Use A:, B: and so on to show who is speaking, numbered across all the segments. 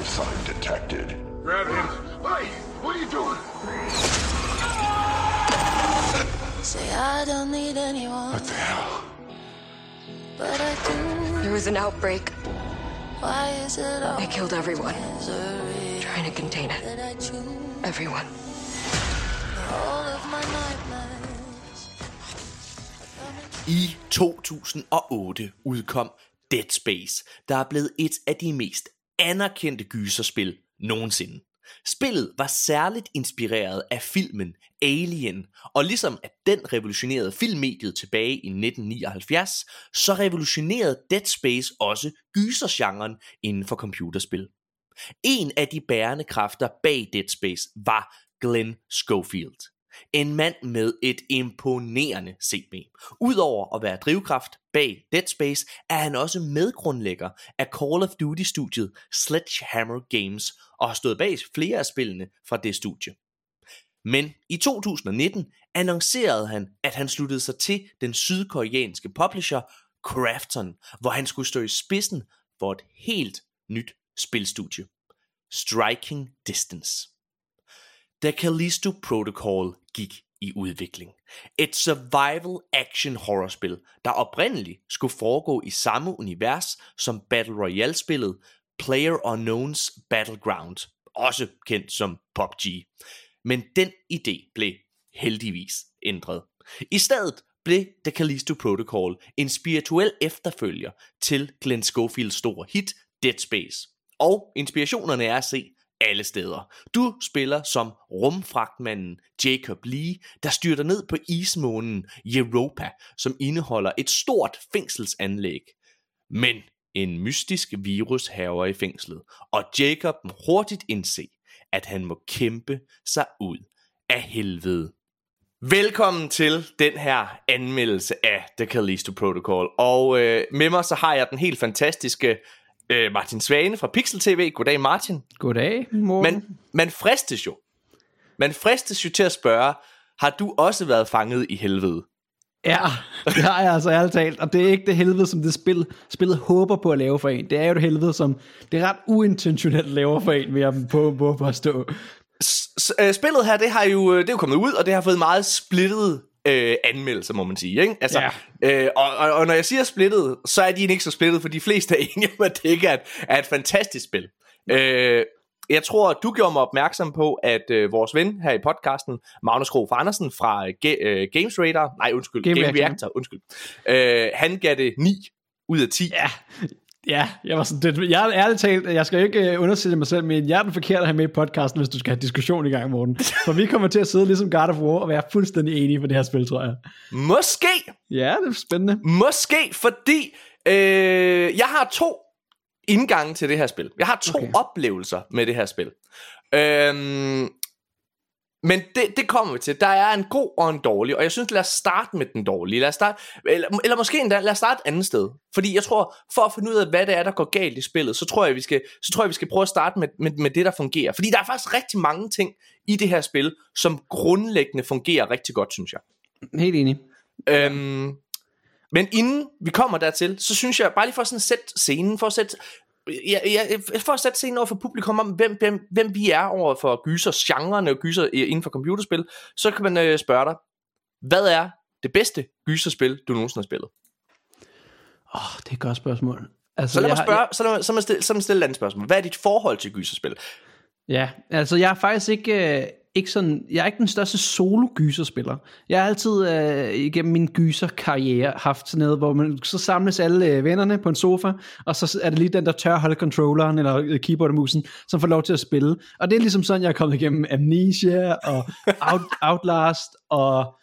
A: Life sign detected.
B: Grab him.
A: Hey, what are you doing?
C: Say I don't need anyone,
A: What the hell?
C: but I do.
D: There was an outbreak.
C: Why is it all
D: They killed everyone,
C: misery
D: trying to contain it.
C: I
D: Everyone.
C: all of my nightmares?
E: I 2008 udkom Dead Space, der er blevet et af de mest anerkendte gyserspil nogensinde. Spillet var særligt inspireret af filmen Alien, og ligesom at den revolutionerede filmmediet tilbage i 1979, så revolutionerede Dead Space også gysergenren inden for computerspil. En af de bærende kræfter bag Dead Space var Glenn Schofield. En mand med et imponerende CV. Udover at være drivkraft bag Dead Space, er han også medgrundlægger af Call of Duty-studiet Sledgehammer Games og har stået bag flere af spillene fra det studie. Men i 2019 annoncerede han, at han sluttede sig til den sydkoreanske publisher Krafton, hvor han skulle stå i spidsen for et helt nyt spilstudie. Striking Distance. Da Callisto Protocol gik i udvikling. Et survival action horrorspil, der oprindeligt skulle foregå i samme univers som Battle Royale spillet Player Unknowns Battleground, også kendt som PUBG. Men den idé blev heldigvis ændret. I stedet blev The Callisto Protocol en spirituel efterfølger til Glenn Schofields store hit Dead Space. Og inspirationerne er at se alle steder. Du spiller som rumfragtmanden Jacob Lee, der styrter ned på ismånen Europa, som indeholder et stort fængselsanlæg. Men en mystisk virus haver i fængslet, og Jacob må hurtigt indse, at han må kæmpe sig ud af helvede. Velkommen til den her anmeldelse af The Callisto Protocol. Og øh, med mig så har jeg den helt fantastiske øh, Martin Svane fra Pixel TV. Goddag Martin.
F: Goddag, Morten.
E: Man, man fristes jo. Man fristes jo til at spørge, har du også været fanget i helvede?
F: Ja, det har jeg altså ærligt talt. Og det er ikke det helvede, som det spil, spillet håber på at lave for en. Det er jo det helvede, som det ret uintentionelt laver for en, vil jeg på, på, på at stå.
E: S- øh, spillet her, det har jo, det er jo kommet ud, og det har fået meget splittet øh, anmeldelser, må man sige. Ikke? Altså,
F: Ja.
E: øh, og, og, og når jeg siger splittet, så er de ikke så splittet, for de fleste er enige om, at det ikke er et, er et fantastisk spil. Øh, jeg tror, du gjorde mig opmærksom på, at øh, vores ven her i podcasten, Magnus Krof Andersen fra Ga- øh, Games Radar, nej undskyld,
F: Game
E: Game.
F: Reactor,
E: undskyld, øh, han gav det 9 ud af 10.
F: Ja, ja jeg var sådan, det, jeg ærligt talt, jeg skal ikke uh, undersætte mig selv, men jeg er den forkerte at have med i podcasten, hvis du skal have diskussion i gang, Morten. For vi kommer til at sidde ligesom God of War og være fuldstændig enige på det her spil, tror jeg.
E: Måske,
F: Ja, det er spændende.
E: Måske, fordi øh, jeg har to indgange til det her spil. Jeg har to
F: okay.
E: oplevelser med det her spil. Øhm, men det, det kommer vi til. Der er en god og en dårlig, og jeg synes, lad os starte med den dårlige. Lad os starte, eller, eller måske endda, lad os starte et andet sted. Fordi jeg tror, for at finde ud af, hvad det er, der går galt i spillet, så tror jeg, vi skal, så tror jeg, vi skal prøve at starte med, med, med det, der fungerer. Fordi der er faktisk rigtig mange ting i det her spil, som grundlæggende fungerer rigtig godt, synes jeg.
F: Helt enig.
E: Øhm, men inden vi kommer dertil, så synes jeg, bare lige for sådan at sætte scenen, for at sætte, ja, ja, for at sætte scenen over for publikum om, hvem, hvem, hvem vi er over for gyser, genrerne og gyser i- inden for computerspil, så kan man øh, spørge dig, hvad er det bedste gyserspil, du nogensinde har spillet?
F: Åh, oh, det er et godt spørgsmål. Altså,
E: Så lad mig
F: jeg-
E: spørge, så lad så lad mig stille, så lad mig stille et andet spørgsmål. Hvad er dit forhold til gyserspil?
F: Ja, altså jeg er faktisk ikke, øh, ikke sådan, jeg er ikke den største solo gyserspiller. Jeg har altid øh, igennem min gyserkarriere haft sådan noget, hvor man så samles alle øh, vennerne på en sofa, og så er det lige den, der tør holde controlleren eller øh, keyboard og musen, som får lov til at spille. Og det er ligesom sådan, jeg er kommet igennem Amnesia og Out, Outlast og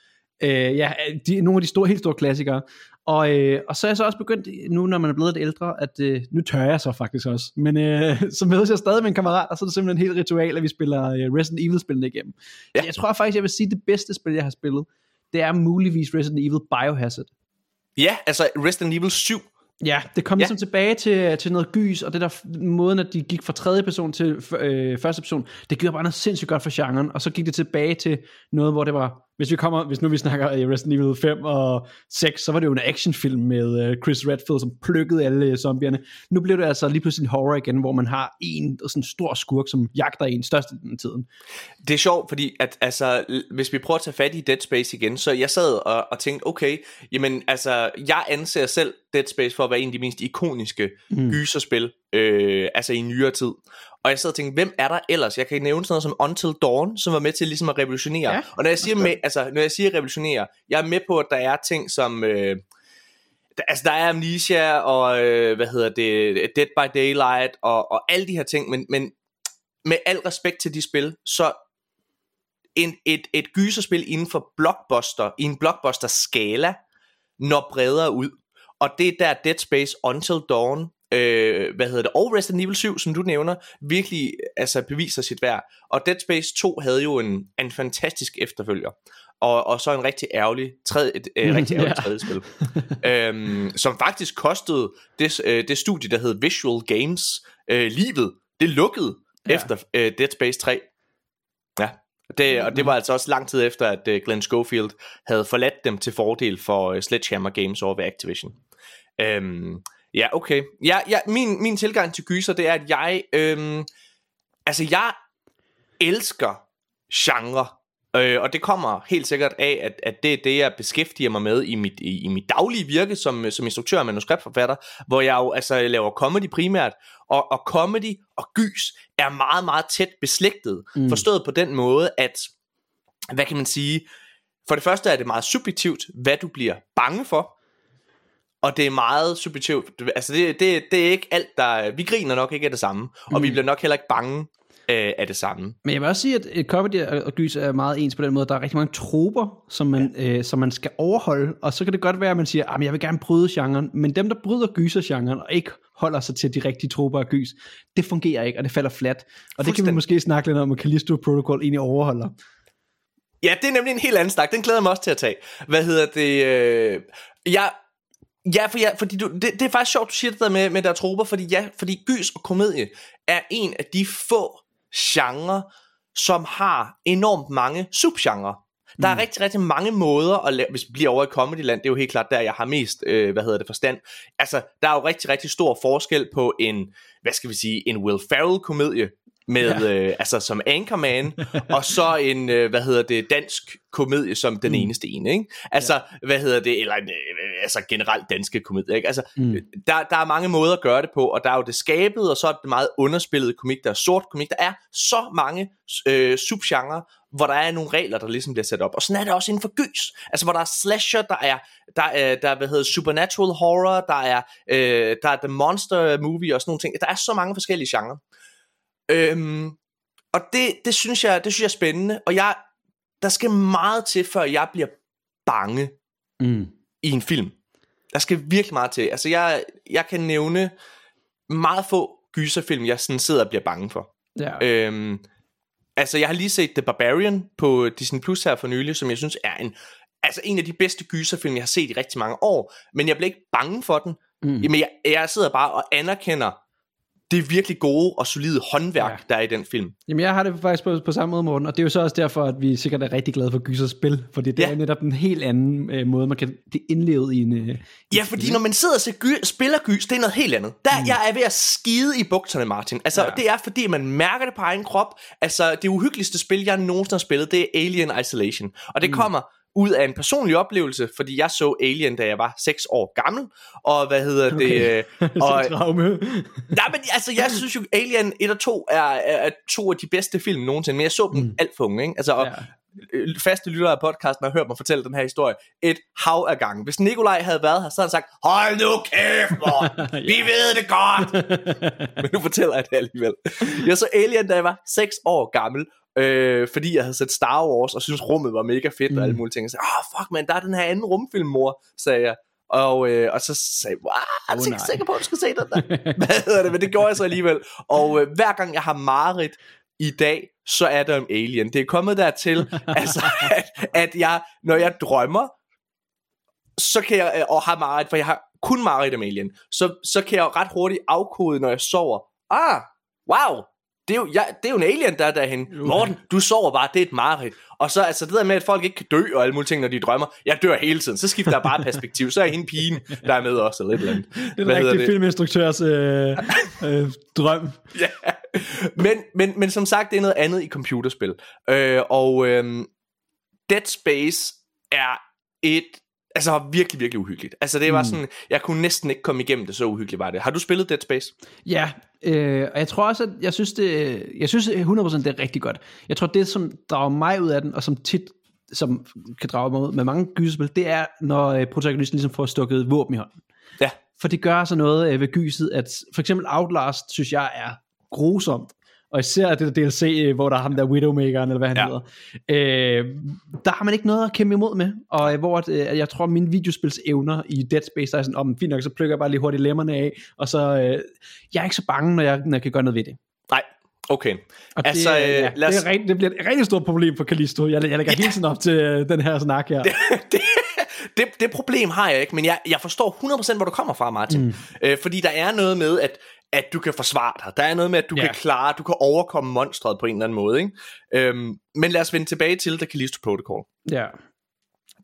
F: øh, ja, de, nogle af de store, helt store klassikere. Og, øh, og så er jeg så også begyndt, nu når man er blevet lidt ældre, at øh, nu tør jeg så faktisk også. Men øh, så mødes jeg stadig med en kammerat, og så er det simpelthen en helt ritual, at vi spiller øh, Resident Evil-spillene igennem. Ja. Jeg tror faktisk, jeg vil sige, at det bedste spil, jeg har spillet, det er muligvis Resident Evil Biohazard.
E: Ja, altså Resident Evil 7.
F: Ja, det kom
E: Ja.
F: ligesom tilbage til, til noget gys, og det der måden, at de gik fra tredje person til øh, første person, det gjorde bare noget sindssygt godt for genren, og så gik det tilbage til noget, hvor det var Hvis, vi kommer, hvis nu vi snakker i Resident Evil 5 og 6, så var det jo en actionfilm med uh, Chris Redfield, som plukkede alle uh, zombierne. Nu bliver det altså lige pludselig en horror igen, hvor man har en sådan stor skurk, som jagter en største af tiden.
E: Det er sjovt, fordi at, altså, hvis vi prøver at tage fat i Dead Space igen, så jeg sad og, og tænkte, okay, jamen altså, jeg anser selv Dead Space for at være en af de mest ikoniske mm. gyserspil, øh, altså i nyere tid. Og jeg sad og tænkte, hvem er der ellers? Jeg kan nævne sådan noget som Until Dawn, som var med til ligesom at revolutionere. Ja, og når jeg siger med, altså, når jeg siger revolutionere, jeg er med på, at der er ting som... Øh, altså der er Amnesia og øh, hvad hedder det Dead by Daylight og, og alle de her ting men, men med al respekt til de spil så en, et, et gyserspil inden for blockbuster i en blockbuster skala når bredere ud og det er der Dead Space Until Dawn øh, hvad hedder det, og Resident Evil 7, som du nævner, virkelig altså, beviser sit værd. Og Dead Space 2 havde jo en, en fantastisk efterfølger, og, og så en rigtig ærgerlig, tredje, et, øh, rigtig ærgerlig ja. tredje spil, øhm, som faktisk kostede det, øh, det studie, der hed Visual Games, øh, livet. Det lukkede ja. efter øh, Dead Space 3. Ja. Det, og det var altså også lang tid efter, at uh, Glenn Schofield havde forladt dem til fordel for uh, Sledgehammer Games over ved Activision. Øhm, Ja, okay. Ja, ja, min, min tilgang til gyser, det er, at jeg... Øhm, altså, jeg elsker genre. Øh, og det kommer helt sikkert af, at, at det er det, jeg beskæftiger mig med i mit, i, i mit daglige virke som, som instruktør og manuskriptforfatter, hvor jeg jo altså laver comedy primært, og, og comedy og gys er meget, meget tæt beslægtet. Mm. Forstået på den måde, at, hvad kan man sige, for det første er det meget subjektivt, hvad du bliver bange for, og det er meget subjektivt. Altså det, det, det er ikke alt, der... Vi griner nok ikke af det samme, og mm. vi bliver nok heller ikke bange øh, af det samme.
F: Men jeg vil også sige, at comedy og gys er meget ens på den måde. Der er rigtig mange troper, som man, ja. øh, som man skal overholde, og så kan det godt være, at man siger, at jeg vil gerne bryde genren, men dem, der bryder gyser-genren, og ikke holder sig til de rigtige troper og gys, det fungerer ikke, og det falder flat. Og det kan vi måske snakke lidt om, at Callisto Protocol egentlig overholder.
E: Ja, det er nemlig en helt anden snak. Den glæder jeg mig også til at tage. Hvad hedder det? Øh, jeg Ja, for ja, fordi du, det, det er faktisk sjovt, du siger det der med, med der troper, fordi ja, fordi gys og komedie er en af de få genrer, som har enormt mange subgenre. Der er mm. rigtig, rigtig mange måder at lave, hvis vi bliver over i Comedyland, det er jo helt klart der, jeg har mest, øh, hvad hedder det, forstand. Altså, der er jo rigtig, rigtig stor forskel på en, hvad skal vi sige, en Will Ferrell-komedie, med ja. øh, altså som Anchorman og så en øh, hvad hedder det dansk komedie som den mm. eneste ene, ikke? Altså ja. hvad hedder det eller en, øh, altså generelt danske komedie, ikke? Altså mm. der der er mange måder at gøre det på, og der er jo det skabet og så er det meget underspillet komik, der er sort komik, der er så mange øh, subgenre hvor der er nogle regler, der ligesom bliver sat op. Og sådan er det også inden for gys. Altså, hvor der er slasher, der er, der er, der er hvad hedder, supernatural horror, der er, øh, der er the monster movie og sådan nogle ting. Der er så mange forskellige genrer. Øhm, og det, det, synes jeg, det synes jeg er spændende, og jeg, der skal meget til, før jeg bliver bange mm. i en film. Der skal virkelig meget til. Altså, jeg, jeg kan nævne meget få gyserfilm, jeg sådan sidder og bliver bange for. Ja. Øhm, altså, jeg har lige set The Barbarian på Disney Plus her for nylig, som jeg synes er en, altså en af de bedste gyserfilm, jeg har set i rigtig mange år. Men jeg bliver ikke bange for den. Mm. Jamen, jeg, jeg sidder bare og anerkender det er virkelig gode og solide håndværk, ja. der er i den film.
F: Jamen jeg har det faktisk på, på samme måde, Morten, og det er jo så også derfor, at vi sikkert er rigtig glade for Gysers spil, fordi det ja. er netop en helt anden øh, måde, man kan det indleve i en... Øh,
E: ja, fordi spil. når man sidder og ser gy, spiller gys, det er noget helt andet. Der, mm. Jeg er ved at skide i bukserne, Martin. Altså, ja. det er fordi, man mærker det på egen krop. Altså, det uhyggeligste spil, jeg nogensinde har spillet, det er Alien Isolation. Og det mm. kommer ud af en personlig oplevelse, fordi jeg så Alien, da jeg var 6 år gammel, og hvad hedder okay. det?
F: Øh, og, traume.
E: nej, men altså, jeg synes jo, Alien 1 og 2 er, er to af de bedste film nogensinde, men jeg så dem mm. alt for unge, ikke? Altså, og, ja faste lyttere af podcasten har hørt mig fortælle den her historie et hav af gange. Hvis Nikolaj havde været her, så havde han sagt, hold nu kæft, mor. ja. vi ved det godt. Men nu fortæller jeg det alligevel. Jeg så Alien, da jeg var 6 år gammel, øh, fordi jeg havde set Star Wars, og synes rummet var mega fedt, mm. og alle mulige ting. Jeg sagde, åh, oh, fuck man, der er den her anden rumfilm, mor, sagde jeg. Og, øh, og så sagde jeg, jeg er ikke sikker på, at du skal se den der. Hvad hedder det? Men det gjorde jeg så alligevel. Og øh, hver gang jeg har mareridt i dag, så er det om Alien. Det er kommet dertil, altså, at, at jeg, når jeg drømmer, så kan jeg, øh, og har mareridt, for jeg har kun mareridt om Alien, så, så kan jeg ret hurtigt afkode, når jeg sover. Ah, wow, det er jo, jeg, det er jo en alien, der er derhen. Morten, du sover bare, det er et mareridt. Og så altså det der med, at folk ikke kan dø og alle mulige ting, når de drømmer. Jeg dør hele tiden, så skifter jeg bare perspektiv. Så er hende pigen, der er med også, eller et eller andet.
F: Det er en rigtig filminstruktørs øh, øh, drøm.
E: ja. men, men, men som sagt, det er noget andet i computerspil. Øh, og øh, Dead Space er et altså virkelig, virkelig uhyggeligt. Altså det var sådan, jeg kunne næsten ikke komme igennem det, så uhyggeligt var det. Har du spillet Dead Space?
F: Ja, øh, og jeg tror også, at jeg synes, det, jeg synes 100% det er rigtig godt. Jeg tror, det som drager mig ud af den, og som tit som kan drage mig ud med mange gyserspil, det er, når øh, protagonisten ligesom får stukket våben i hånden.
E: Ja.
F: For det gør så noget øh, ved gyset, at for eksempel Outlast, synes jeg, er grusomt. Og især det der DLC, øh, hvor der er ham der Widowmakeren, eller hvad han
E: Ja.
F: hedder. Øh, der har man ikke noget at kæmpe imod med. Og øh, hvor at, øh, jeg tror, mine videospils evner i Dead Space, der er sådan, om fint nok, så plukker jeg bare lige hurtigt lemmerne af. Og så, øh, jeg er ikke så bange, når jeg, når jeg kan gøre noget ved det.
E: Nej, okay.
F: Og
E: Altså,
F: det,
E: øh,
F: ja,
E: lad os-
F: det, er rigtig, det bliver et rigtig stort problem for Callisto. Jeg, jeg lægger hele tiden op til den her snak her.
E: det, det, det problem har jeg ikke, men jeg, jeg forstår 100% hvor du kommer fra, Martin. Mm. Øh, fordi der er noget med, at, at du kan forsvare dig. Der er noget med, at du
F: Ja.
E: kan klare, du kan overkomme monstret på en eller anden måde. Ikke? Øhm, men lad os vende tilbage til The Callisto Protocol.
F: Ja.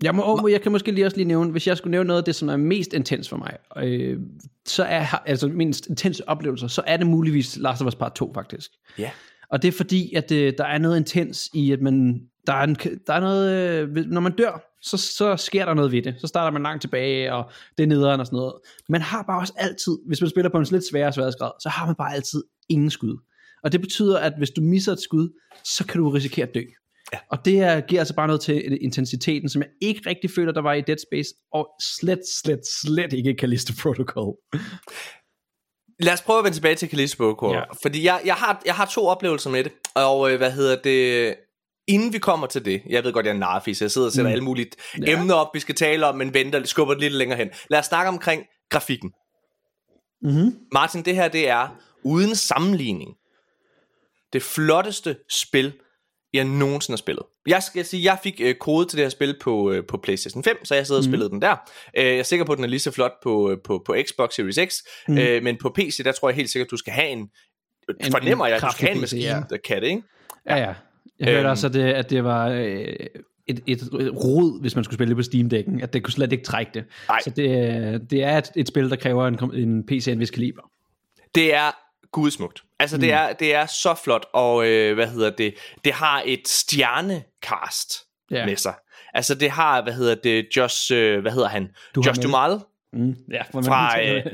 F: Jeg, må, og jeg kan måske lige også lige nævne, hvis jeg skulle nævne noget af det, som er mest intens for mig, øh, så er, altså mest intense oplevelser, så er det muligvis Last of Us Part 2 faktisk.
E: Ja.
F: Og det er fordi, at øh, der er noget intens i, at man, der er, en, der er noget, øh, når man dør, så, så sker der noget ved det. Så starter man langt tilbage, og det er nederen og sådan noget. Man har bare også altid, hvis man spiller på en lidt sværere sværhedsgrad, så har man bare altid ingen skud. Og det betyder, at hvis du misser et skud, så kan du risikere at dø.
E: Ja.
F: Og det er, giver altså bare noget til intensiteten, som jeg ikke rigtig føler, der var i Dead Space, og slet, slet, slet ikke Callisto Protocol.
E: Lad os prøve at vende tilbage til Callisto Protocol.
F: Ja.
E: Ja. Fordi jeg, jeg, har, jeg har to oplevelser med det. Og øh, hvad hedder det... Inden vi kommer til det, jeg ved godt, jeg er narfis, jeg sidder og sætter mm. alle mulige
F: Ja.
E: emner op, vi skal tale om, men venter, skubber det lidt længere hen. Lad os snakke omkring grafikken.
F: Mm-hmm.
E: Martin, det her det er uden sammenligning det flotteste spil, jeg nogensinde har spillet. Jeg skal sige, jeg fik øh, kode til det her spil på, øh, på PlayStation 5, så jeg sidder og spillede den der. Øh, jeg er sikker på, at den er lige så flot på, øh, på, på Xbox Series X, mm. øh, men på PC, der tror jeg helt sikkert, du skal have en,
F: En-
E: fornemmer jeg, at du skal have en maskine,
F: ja.
E: der kan det, ikke?
F: Ja, ja. Jeg hørte
E: Øhm.
F: også, at det, at det var øh, et, et rod, hvis man skulle spille det på Steam-dækken, at det kunne slet ikke trække det.
E: Nej.
F: Så det, det er et, et spil, der kræver en, en PC af en vis kaliber.
E: Det er gudsmukt. Altså, det, er, det er så flot, og øh, hvad hedder det, det har et stjernekast
F: Ja.
E: med sig. Altså, det har, hvad hedder det, Josh, øh, hvad hedder han?
F: Du
E: Josh Duhamel.
F: Mm. Ja, man
E: fra, øh,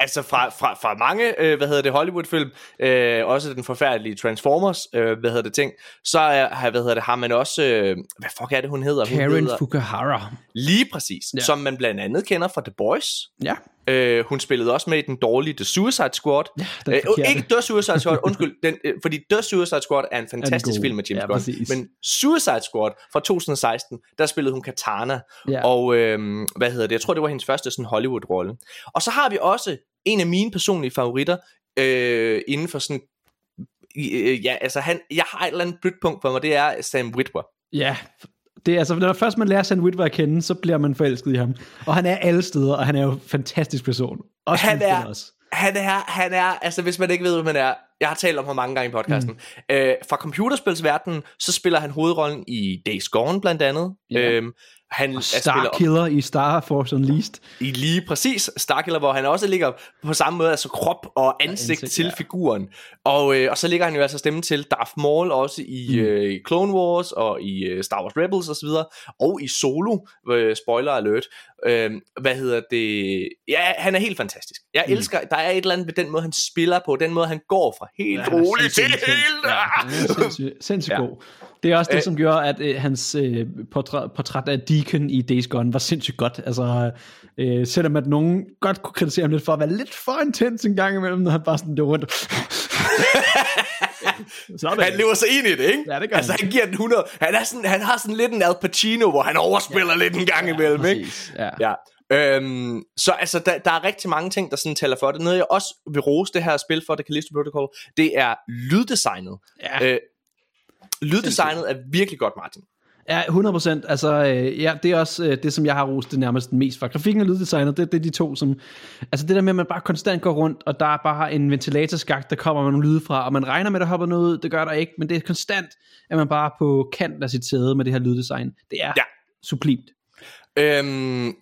E: altså fra, fra, fra mange, øh, hvad hedder det, Hollywood-film, øh, også den forfærdelige Transformers, øh, hvad hedder det ting, så er, har- hvad hedder det, har man også, øh, hvad fuck er det, hun hedder? Hun
F: Karen
E: hedder,
F: Fukuhara.
E: lige præcis,
F: ja.
E: som man blandt andet kender fra The Boys.
F: Ja.
E: Øh, hun spillede også med i den dårlige The Suicide Squad.
F: den
E: øh, ikke The Suicide Squad, undskyld, den, øh, fordi The Suicide Squad er en fantastisk
F: god.
E: film med James
F: Ja,
E: Gunn,
F: præcis.
E: men Suicide Squad fra 2016, der spillede hun Katana,
F: Ja.
E: og øh, hvad hedder det, jeg tror det var hendes første sådan Hollywood-rolle. Og så har vi også en af mine personlige favoritter, øh, inden for sådan, øh, ja, altså han, jeg har et eller andet blødt punkt for mig, det er Sam Witwer.
F: Ja, det er altså, når først man lærer Sam Witwer at kende, så bliver man forelsket i ham. Og han er alle steder, og han er jo en fantastisk person. Også
E: Han er-
F: Også.
E: Han er, han er, altså hvis man ikke ved, hvem han er, jeg har talt om ham mange gange i podcasten. Mm. Øh, fra computerspilsverdenen, så spiller han hovedrollen i Days Gone blandt andet.
F: Ja.
E: Øhm, han
F: Og
E: er
F: Starkiller i Star Force Unleashed.
E: i lige præcis Starkiller, hvor han også ligger på samme måde, altså krop og ansigt,
F: ansigt,
E: ansigt til
F: ja.
E: figuren. Og, øh, og så ligger han jo altså stemme til Darth Maul også i mm. øh, Clone Wars og i øh, Star Wars Rebels osv. Og, og i Solo, øh, spoiler alert. Øh, hvad hedder det? Ja, han er helt fantastisk. Jeg mm. elsker, der er et eller andet ved den måde, han spiller på, den måde, han går fra helt
F: Ja,
E: roligt til helt...
F: Ja, sindssygt, sindssygt
E: Ja.
F: god. Det er også det,
E: Øh.
F: som gjorde, at øh, hans øh, portræt, portræt af Deacon i Days Gone var sindssygt godt. Altså, øh, selvom at nogen godt kunne kritisere ham lidt for at være lidt for intens en gang imellem, når han bare sådan løb rundt. Så det-
E: Han lever sig ind i det, ikke?
F: Ja, det gør
E: altså,
F: han.
E: han giver den 100. Han, er sådan, han har sådan lidt en Al Pacino, hvor han overspiller ja. lidt en gang imellem, ikke?
F: Ja.
E: Ja. Øhm, så altså, der, der er rigtig mange ting, der sådan taler for det. Noget, jeg også vil rose det her spil for, The Callisto Protocol, det er lyddesignet.
F: Ja.
E: Øh, lyddesignet er virkelig godt, Martin.
F: Ja, 100%. Altså, øh, ja, det er også øh, det, som jeg har rost det nærmest mest for. Grafikken og lyddesignet, det, det er de to, som... Altså det der med, at man bare konstant går rundt, og der er bare en ventilatorskagt, der kommer med nogle lyde fra, og man regner med, at der hopper noget ud, det gør der ikke, men det er konstant, at man bare er på kant af sit sæde med det her lyddesign. Det er
E: Ja.
F: sublimt.
E: Øhm,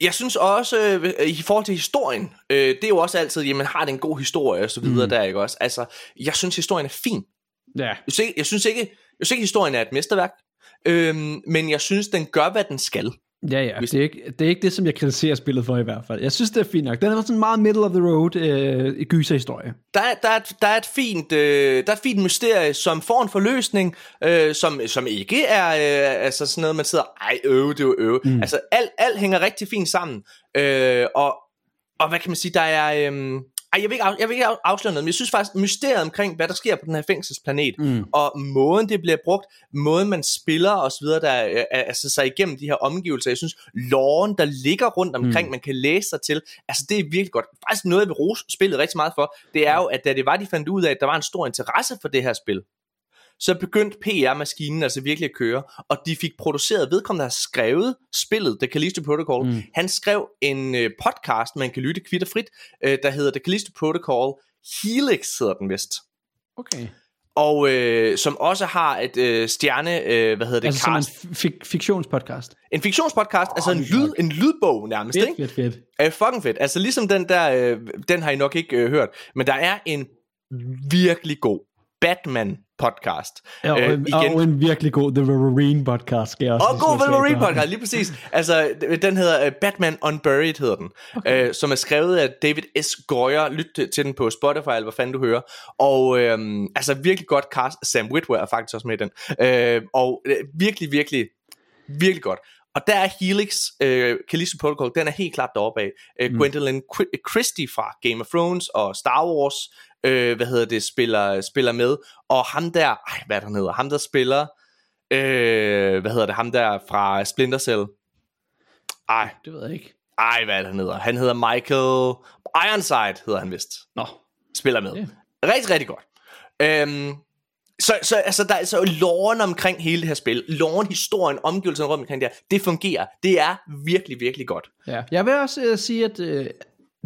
E: jeg synes også, øh, i forhold til historien, øh, det er jo også altid, jamen har det en god historie og så videre mm. der, ikke også? Altså, jeg synes, historien er fin.
F: Ja.
E: Jeg synes ikke, jeg synes ikke, jeg synes ikke historien er et mesterværk, øhm, men jeg synes, den gør, hvad den skal.
F: Ja, ja.
E: Hvis-
F: Det er, ikke, det er ikke det, som jeg kritiserer spillet for i hvert fald. Jeg synes, det er fint nok. Den er sådan meget middle of the road øh, gyserhistorie.
E: Der er, der, er et, der er et fint, øh, der er et fint mysterie, som får en forløsning, øh, som, som ikke er øh, altså sådan noget, man sidder, ej øve, det er jo øve. Mm. Altså alt, alt hænger rigtig fint sammen. Øh, og, og hvad kan man sige, der er... Øh, ej, jeg vil, ikke af, jeg vil ikke af- afsløre noget, men jeg synes faktisk, mysteriet omkring, hvad der sker på den her fængselsplanet, mm. og måden det bliver brugt, måden man spiller og så videre, der er, er, altså sig igennem de her omgivelser, jeg synes, loven, der ligger rundt omkring, mm. man kan læse sig til, altså det er virkelig godt. Faktisk noget, jeg vil rose spillet rigtig meget for, det er jo, at da det var, de fandt ud af, at der var en stor interesse for det her spil, så begyndte PR-maskinen altså virkelig at køre, og de fik produceret, vedkommende har skrevet spillet, The Callisto Protocol, mm. han skrev en øh, podcast, man kan lytte kvitt og frit, øh, der hedder The Callisto Protocol Helix, hedder den vist.
F: Okay.
E: Og øh, som også har et øh, stjerne, øh, hvad hedder det,
F: Altså som en fik- fiktionspodcast.
E: En fiktionspodcast, oh, altså en, lyd, en lydbog nærmest,
F: Fedt,
E: ikke?
F: fedt, fedt.
E: er fucking fedt. Altså ligesom den der, øh, den har I nok ikke øh, hørt, men der er en virkelig god Batman podcast.
F: Ja, og,
E: Øh,
F: og en virkelig god The Wolverine podcast, skal jeg også
E: Og god Wolverine podcast, lige præcis. Altså, den hedder uh, Batman Unburied, hedder den. Okay. Uh, som er skrevet af David S. Goyer. Lyt til, til den på Spotify, eller hvad fanden du hører. Og øhm, altså virkelig godt cast. Sam Witwer er faktisk også med i den. Øh, og øh, virkelig, virkelig, virkelig godt. Og der er Helix, øh, Callisto Protocol, den er helt klart deroppe af. Øh, mm. Gwendolyn Christie fra Game of Thrones og Star Wars, øh, hvad hedder det, spiller, spiller med. Og ham der, ej, hvad er han hedder? Ham der spiller, øh, hvad hedder det, ham der fra Splinter Cell. Ej,
F: Det ved jeg ikke.
E: ej, hvad er det, han hedder? Han hedder Michael Ironside, hedder han vist.
F: Nå.
E: Spiller med.
F: Ja.
E: Rigtig, rigtig godt. Øhm, så, så altså, der er altså loven omkring hele det her spil, loven, historien, omgivelserne rundt omkring det her, det fungerer. Det er virkelig, virkelig godt.
F: Ja. Jeg vil også uh, sige, at uh,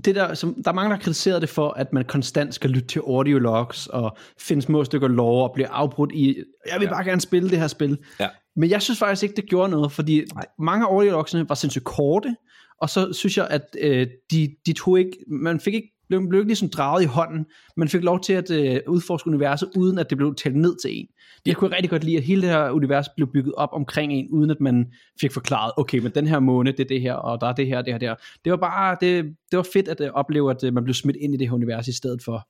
F: det der, som, der er mange, der har kritiseret det for, at man konstant skal lytte til audiologs og finde små stykker lore og blive afbrudt i, jeg vil ja. bare gerne spille det her spil.
E: Ja.
F: Men jeg synes faktisk ikke, det gjorde noget, fordi Nej. mange af audiologsene var sindssygt korte, og så synes jeg, at øh, de, de tog ikke, man fik ikke, blev, blev ikke ligesom draget i hånden, man fik lov til at øh, udforske universet, uden at det blev talt ned til en. Jeg kunne rigtig godt lide, at hele det her univers blev bygget op omkring en, uden at man fik forklaret, okay, men den her måne, det er det her, og der er det her, det her, det her. Det var bare, det, det var fedt at øh, opleve, at øh, man blev smidt ind i det her univers i stedet for.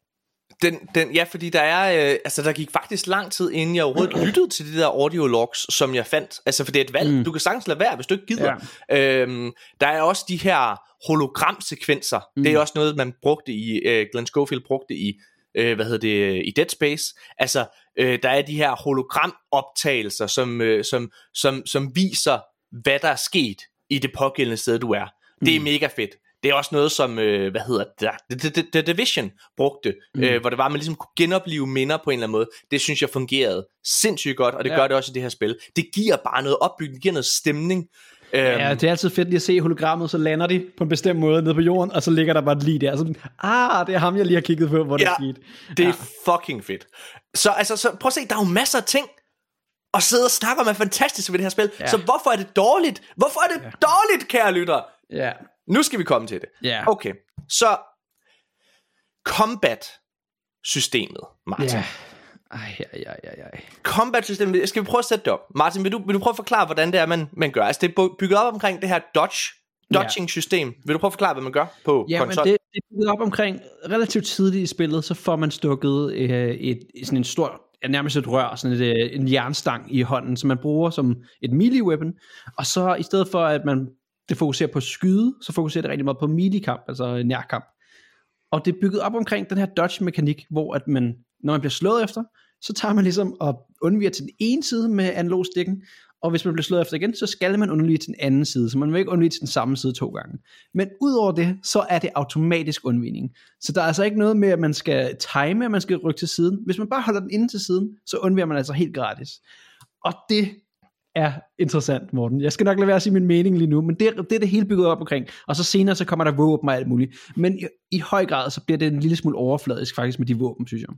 E: Den, den, ja, fordi der er, øh, altså der gik faktisk lang tid, inden jeg overhovedet lyttede til de der audiologs, som jeg fandt. Altså, for det er et valg. Mm. Du kan sagtens lade være, hvis du ikke gider. Ja. Øhm, der er også de her hologramsekvenser. Mm. Det er også noget, man brugte i, øh, Glenn Schofield brugte i, øh, hvad hedder det, i Dead Space. Altså, øh, der er de her hologramoptagelser, som, øh, som, som, som viser, hvad der er sket i det pågældende sted, du er. Det er mega fedt. Det er også noget, som, øh, hvad hedder det, The, the, the Division brugte, mm. øh, hvor det var, at man ligesom kunne genopleve minder på en eller anden måde. Det synes jeg fungerede sindssygt godt, og det ja.
F: Ja.
E: gør det også i det her spil. Det giver bare noget opbygning, det giver noget stemning. Øhm,
F: Ja, det er altid fedt lige at se hologrammet, så lander de på en bestemt måde nede på jorden, og så ligger der bare et lige der. Sådan, ah, det er ham, jeg lige har kigget på, hvor det
E: Ja,
F: er sket.
E: det er fucking fedt. Så altså, så prøv at se, der er jo masser af ting at sidde og snakke om er fantastisk ved det her spil. Ja.
F: Ja.
E: Så hvorfor er det dårligt? Hvorfor er det ja. dårligt, kære lytter?
F: Ja,
E: Nu skal vi komme til det.
F: Ja.
E: Okay, så combat-systemet, Martin.
F: ja. Ej, ej, ej, ej.
E: Combat-systemet, skal vi prøve at sætte det op? Martin, vil du, vil du prøve at forklare, hvordan det er, man, man gør? Altså, det er bygget op omkring det her dodge, dodging-system. Vil du prøve at forklare, hvad man gør på
F: Ja, men
E: konsol?
F: det, det er bygget op omkring relativt tidligt i spillet, så får man stukket øh, et, sådan en stor, nærmest et rør, sådan et, øh, en jernstang i hånden, som man bruger som et melee weapon, og så i stedet for at man det fokuserer på skyde, så fokuserer det rigtig meget på melee altså nærkamp. Og det er bygget op omkring den her dodge mekanik, hvor at man, når man bliver slået efter, så tager man ligesom og undviger til den ene side med analogstikken, og hvis man bliver slået efter igen, så skal man undvige til den anden side, så man vil ikke undvige til den samme side to gange. Men udover det, så er det automatisk undvigning. Så der er altså ikke noget med, at man skal time, at man skal rykke til siden. Hvis man bare holder den inde til siden, så undviger man altså helt gratis. Og det er interessant, Morten. Jeg skal nok lade være at sige min mening lige nu, men det, er- det er det hele bygget op omkring. Og så senere, så kommer der våben og alt muligt. Men i, i høj grad, så bliver det en lille smule overfladisk faktisk med de våben, synes jeg.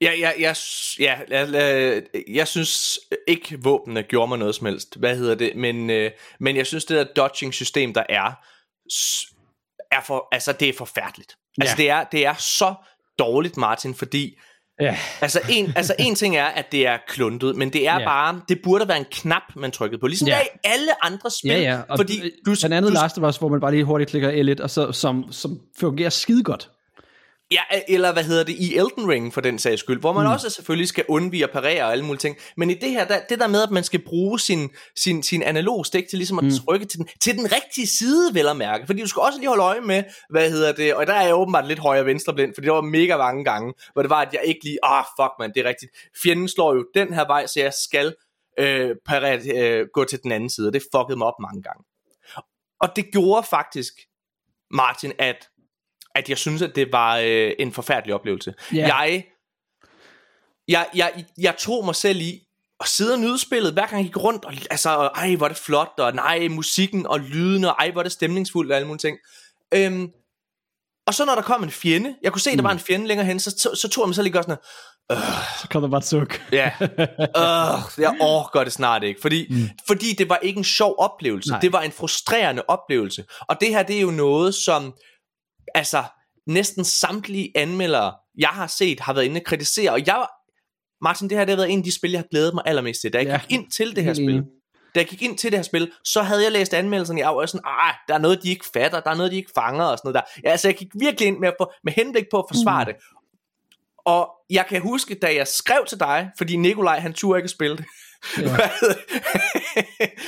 E: Ja, ja, jeg, ja, jeg, jeg, jeg synes ikke, våbnene gjorde mig noget som helst. Hvad hedder det? Men, øh, men jeg synes, det der dodging-system, der er, er for, altså, det er forfærdeligt. Altså,
F: Ja.
E: det, er, det er så dårligt, Martin, fordi
F: Ja,
E: Altså en, altså en ting er, at det er kluntet, men det er
F: Ja.
E: bare, det burde være en knap, man trykkede på. Ligesom
F: Ja.
E: i alle andre spil.
F: ja, ja. Og
E: fordi
F: du,
E: du,
F: blandt andet
E: du,
F: Last of Us, hvor man bare lige hurtigt klikker L1, og så, som, som fungerer skide godt.
E: Ja, eller hvad hedder det, i Elden Ring for den sags skyld, hvor man mm. også selvfølgelig skal undvige at parere og alle mulige ting. Men i det her, der, det der med, at man skal bruge sin, sin, sin analog stik til ligesom at mm. trykke til den, til den rigtige side, vel at mærke. Fordi du skal også lige holde øje med, hvad hedder det, og der er jeg åbenbart lidt højre venstre blind, fordi det var mega mange gange, hvor det var, at jeg ikke lige, ah, fuck man, det er rigtigt. Fjenden slår jo den her vej, så jeg skal øh, parere, øh, gå til den anden side, og det fuckede mig op mange gange. Og det gjorde faktisk, Martin, at at jeg synes, at det var øh, en forfærdelig oplevelse.
F: Ja.
E: Jeg, jeg, jeg, jeg tog mig selv i at sidde og nyde spillet, hver gang jeg gik rundt, og altså, ej, hvor er det flot, og nej, musikken og lyden, og ej, hvor er det stemningsfuldt, og alle mulige ting. Øhm, og så når der kom en fjende, jeg kunne se, at der var en fjende længere hen, så, så, så tog jeg mig selv lige sådan,
F: Så kom der bare et suk.
E: Ja, øh, jeg orker det snart ikke, fordi, mm. fordi det var ikke en sjov oplevelse.
F: Nej.
E: det var en frustrerende oplevelse, og det her, det er jo noget, som, altså, næsten samtlige anmeldere, jeg har set, har været inde og kritisere, og jeg, Martin, det her, det har været en af de spil, jeg har glædet mig allermest til, da jeg
F: Ja,
E: gik ind til det her spil. Da jeg gik ind til det her spil, så havde jeg læst anmeldelserne, jeg var sådan, ah, der er noget, de ikke fatter, der er noget, de ikke fanger, og sådan noget der. Ja, altså, jeg gik virkelig ind med, at få, med henblik på at forsvare mm. det. Og jeg kan huske, da jeg skrev til dig, fordi Nikolaj, han turde ikke spille det.
F: Ja.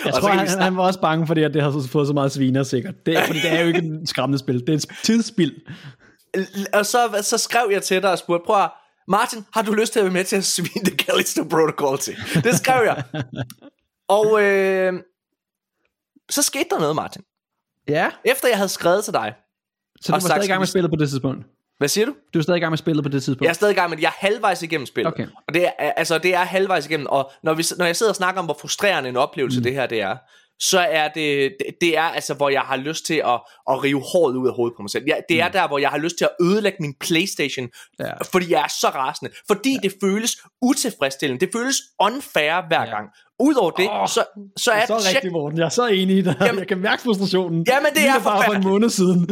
F: Jeg tror, han, han var også bange for det, at det har så- fået så meget sviner sikkert. Det, er- fordi det er jo ikke et skræmmende spil. Det er et tidsspil.
E: og så, så skrev jeg til dig og spurgte, prøv at, Martin, har du lyst til at være med til at svine det Callisto Protocol til? Det skrev jeg. og øh, så skete der noget, Martin.
F: Ja,
E: Efter jeg havde skrevet til dig,
F: så du var stadig i gang med spillet på det tidspunkt.
E: Hvad siger du?
F: Du er stadig i gang med spillet på det tidspunkt.
E: Jeg er stadig i gang med det. Jeg er halvvejs igennem spillet.
F: Okay.
E: Og det er, altså, det er halvvejs igennem. Og når, vi, når jeg sidder og snakker om, hvor frustrerende en oplevelse mm. det her det er, så er det, det, det er altså, hvor jeg har lyst til at, at rive håret ud af hovedet på mig selv. Det er der, hvor jeg har lyst til at ødelægge min Playstation,
F: Ja.
E: fordi jeg er så rasende. Fordi ja. det føles utilfredsstillende. Det føles unfair hver
F: Ja.
E: gang. Udover det, oh, så, så er
F: så
E: check-
F: rigtigt, Morten. Jeg er så enig i dig.
E: Jamen-
F: jeg kan mærke frustrationen.
E: Jamen, det
F: Lige
E: er
F: bare for en
E: forfærdeligt.
F: måned siden.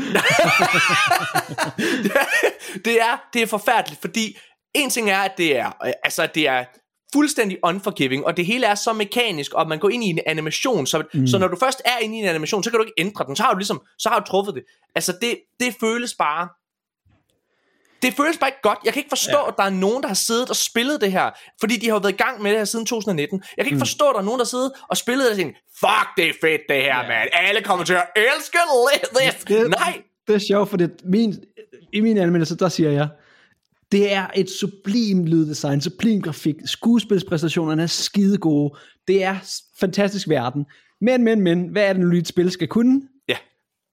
E: det er det er forfærdeligt, fordi en ting er, at det er, altså, det er fuldstændig unforgiving, og det hele er så mekanisk, og man går ind i en animation, så, mm. så når du først er inde i en animation, så kan du ikke ændre den, så har du ligesom, så har du truffet det. Altså, det, det føles bare, det føles bare ikke godt. Jeg kan ikke forstå, ja. at der er nogen, der har siddet og spillet det her, fordi de har jo været i gang med det her siden 2019. Jeg kan ikke mm. forstå, at der er nogen, der har siddet og spillet det og tænkt, fuck, det er fedt det her, ja. mand. Alle kommer til at elske det.
F: Det-
E: Nej,
F: Det er sjovt, for det, min, i min anmeldelse, der siger jeg, det er et sublim lyddesign, sublim grafik, skuespilspræstationerne er skide gode, det er fantastisk verden. Men, men, men, hvad er det nu et spil skal kunne?
E: Ja.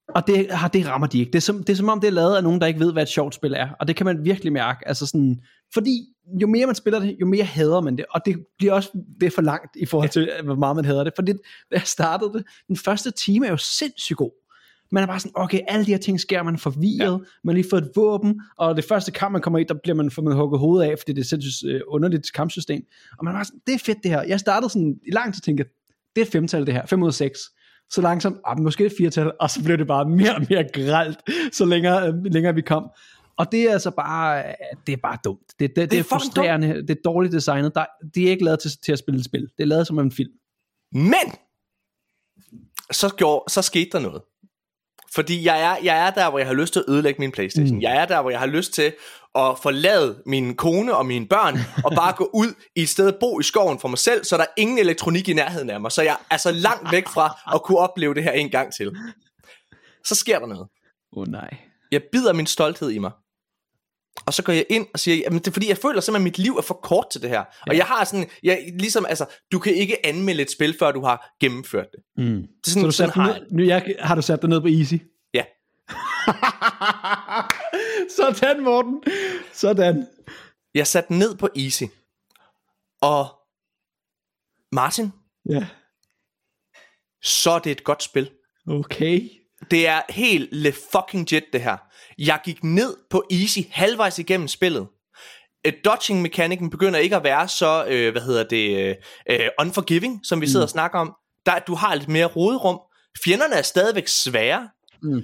F: Og det, har, det rammer de ikke. Det er, som, det er som om, det er lavet af nogen, der ikke ved, hvad et sjovt spil er. Og det kan man virkelig mærke. Altså sådan, fordi jo mere man spiller det, jo mere hader man det. Og det bliver også det er for langt i forhold til, hvor meget man hader det. For det, da jeg startede det, den første time er jo sindssygt god. Man er bare sådan, okay, alle de her ting sker, man er forvirret, ja. man har lige fået et våben, og det første kamp, man kommer i, der bliver man fået hugget hovedet af, fordi det er sindssygt øh, underligt kampsystem. Og man er bare sådan, det er fedt det her. Jeg startede sådan i lang tid tænkte, det er et femtal det her, 5 ud af 6. Så langsomt, ah, måske et firetal, og så blev det bare mere og mere gralt, så længere, øh, længere vi kom. Og det er altså bare, øh, det er bare dumt. Det, det, det, det er frustrerende, det er dårligt designet. Der, de er ikke lavet til, til at spille et spil. Det er lavet som en film.
E: Men så, gjorde, så skete der noget. Fordi jeg er, jeg er der, hvor jeg har lyst til at ødelægge min Playstation. Mm. Jeg er der, hvor jeg har lyst til at forlade min kone og mine børn, og bare gå ud i et sted bo i skoven for mig selv, så der er ingen elektronik i nærheden af mig. Så jeg er så langt væk fra at kunne opleve det her en gang til. Så sker der noget.
F: Åh oh, nej.
E: Jeg bider min stolthed i mig. Og så går jeg ind og siger, jamen det er fordi, jeg føler simpelthen, at mit liv er for kort til det her. Ja. Og jeg har sådan, jeg, ligesom, altså, du kan ikke anmelde et spil, før du har gennemført det.
F: Mm.
E: det er
F: Så
E: sådan,
F: du
E: sådan har jeg det.
F: nu, jeg, har du sat dig ned på easy?
E: Ja.
F: Sådan, Morten. Sådan.
E: Jeg satte ned på easy. Og Martin,
F: Ja.
E: så er det et godt spil.
F: Okay.
E: Det er helt le fucking jet det her. Jeg gik ned på easy halvvejs igennem spillet. Uh, dodging mekanikken begynder ikke at være så, øh, hvad hedder det, øh, unforgiving, som vi sidder og snakker om. Der, du har lidt mere råderum. Fjenderne er stadigvæk svære.
F: Mm.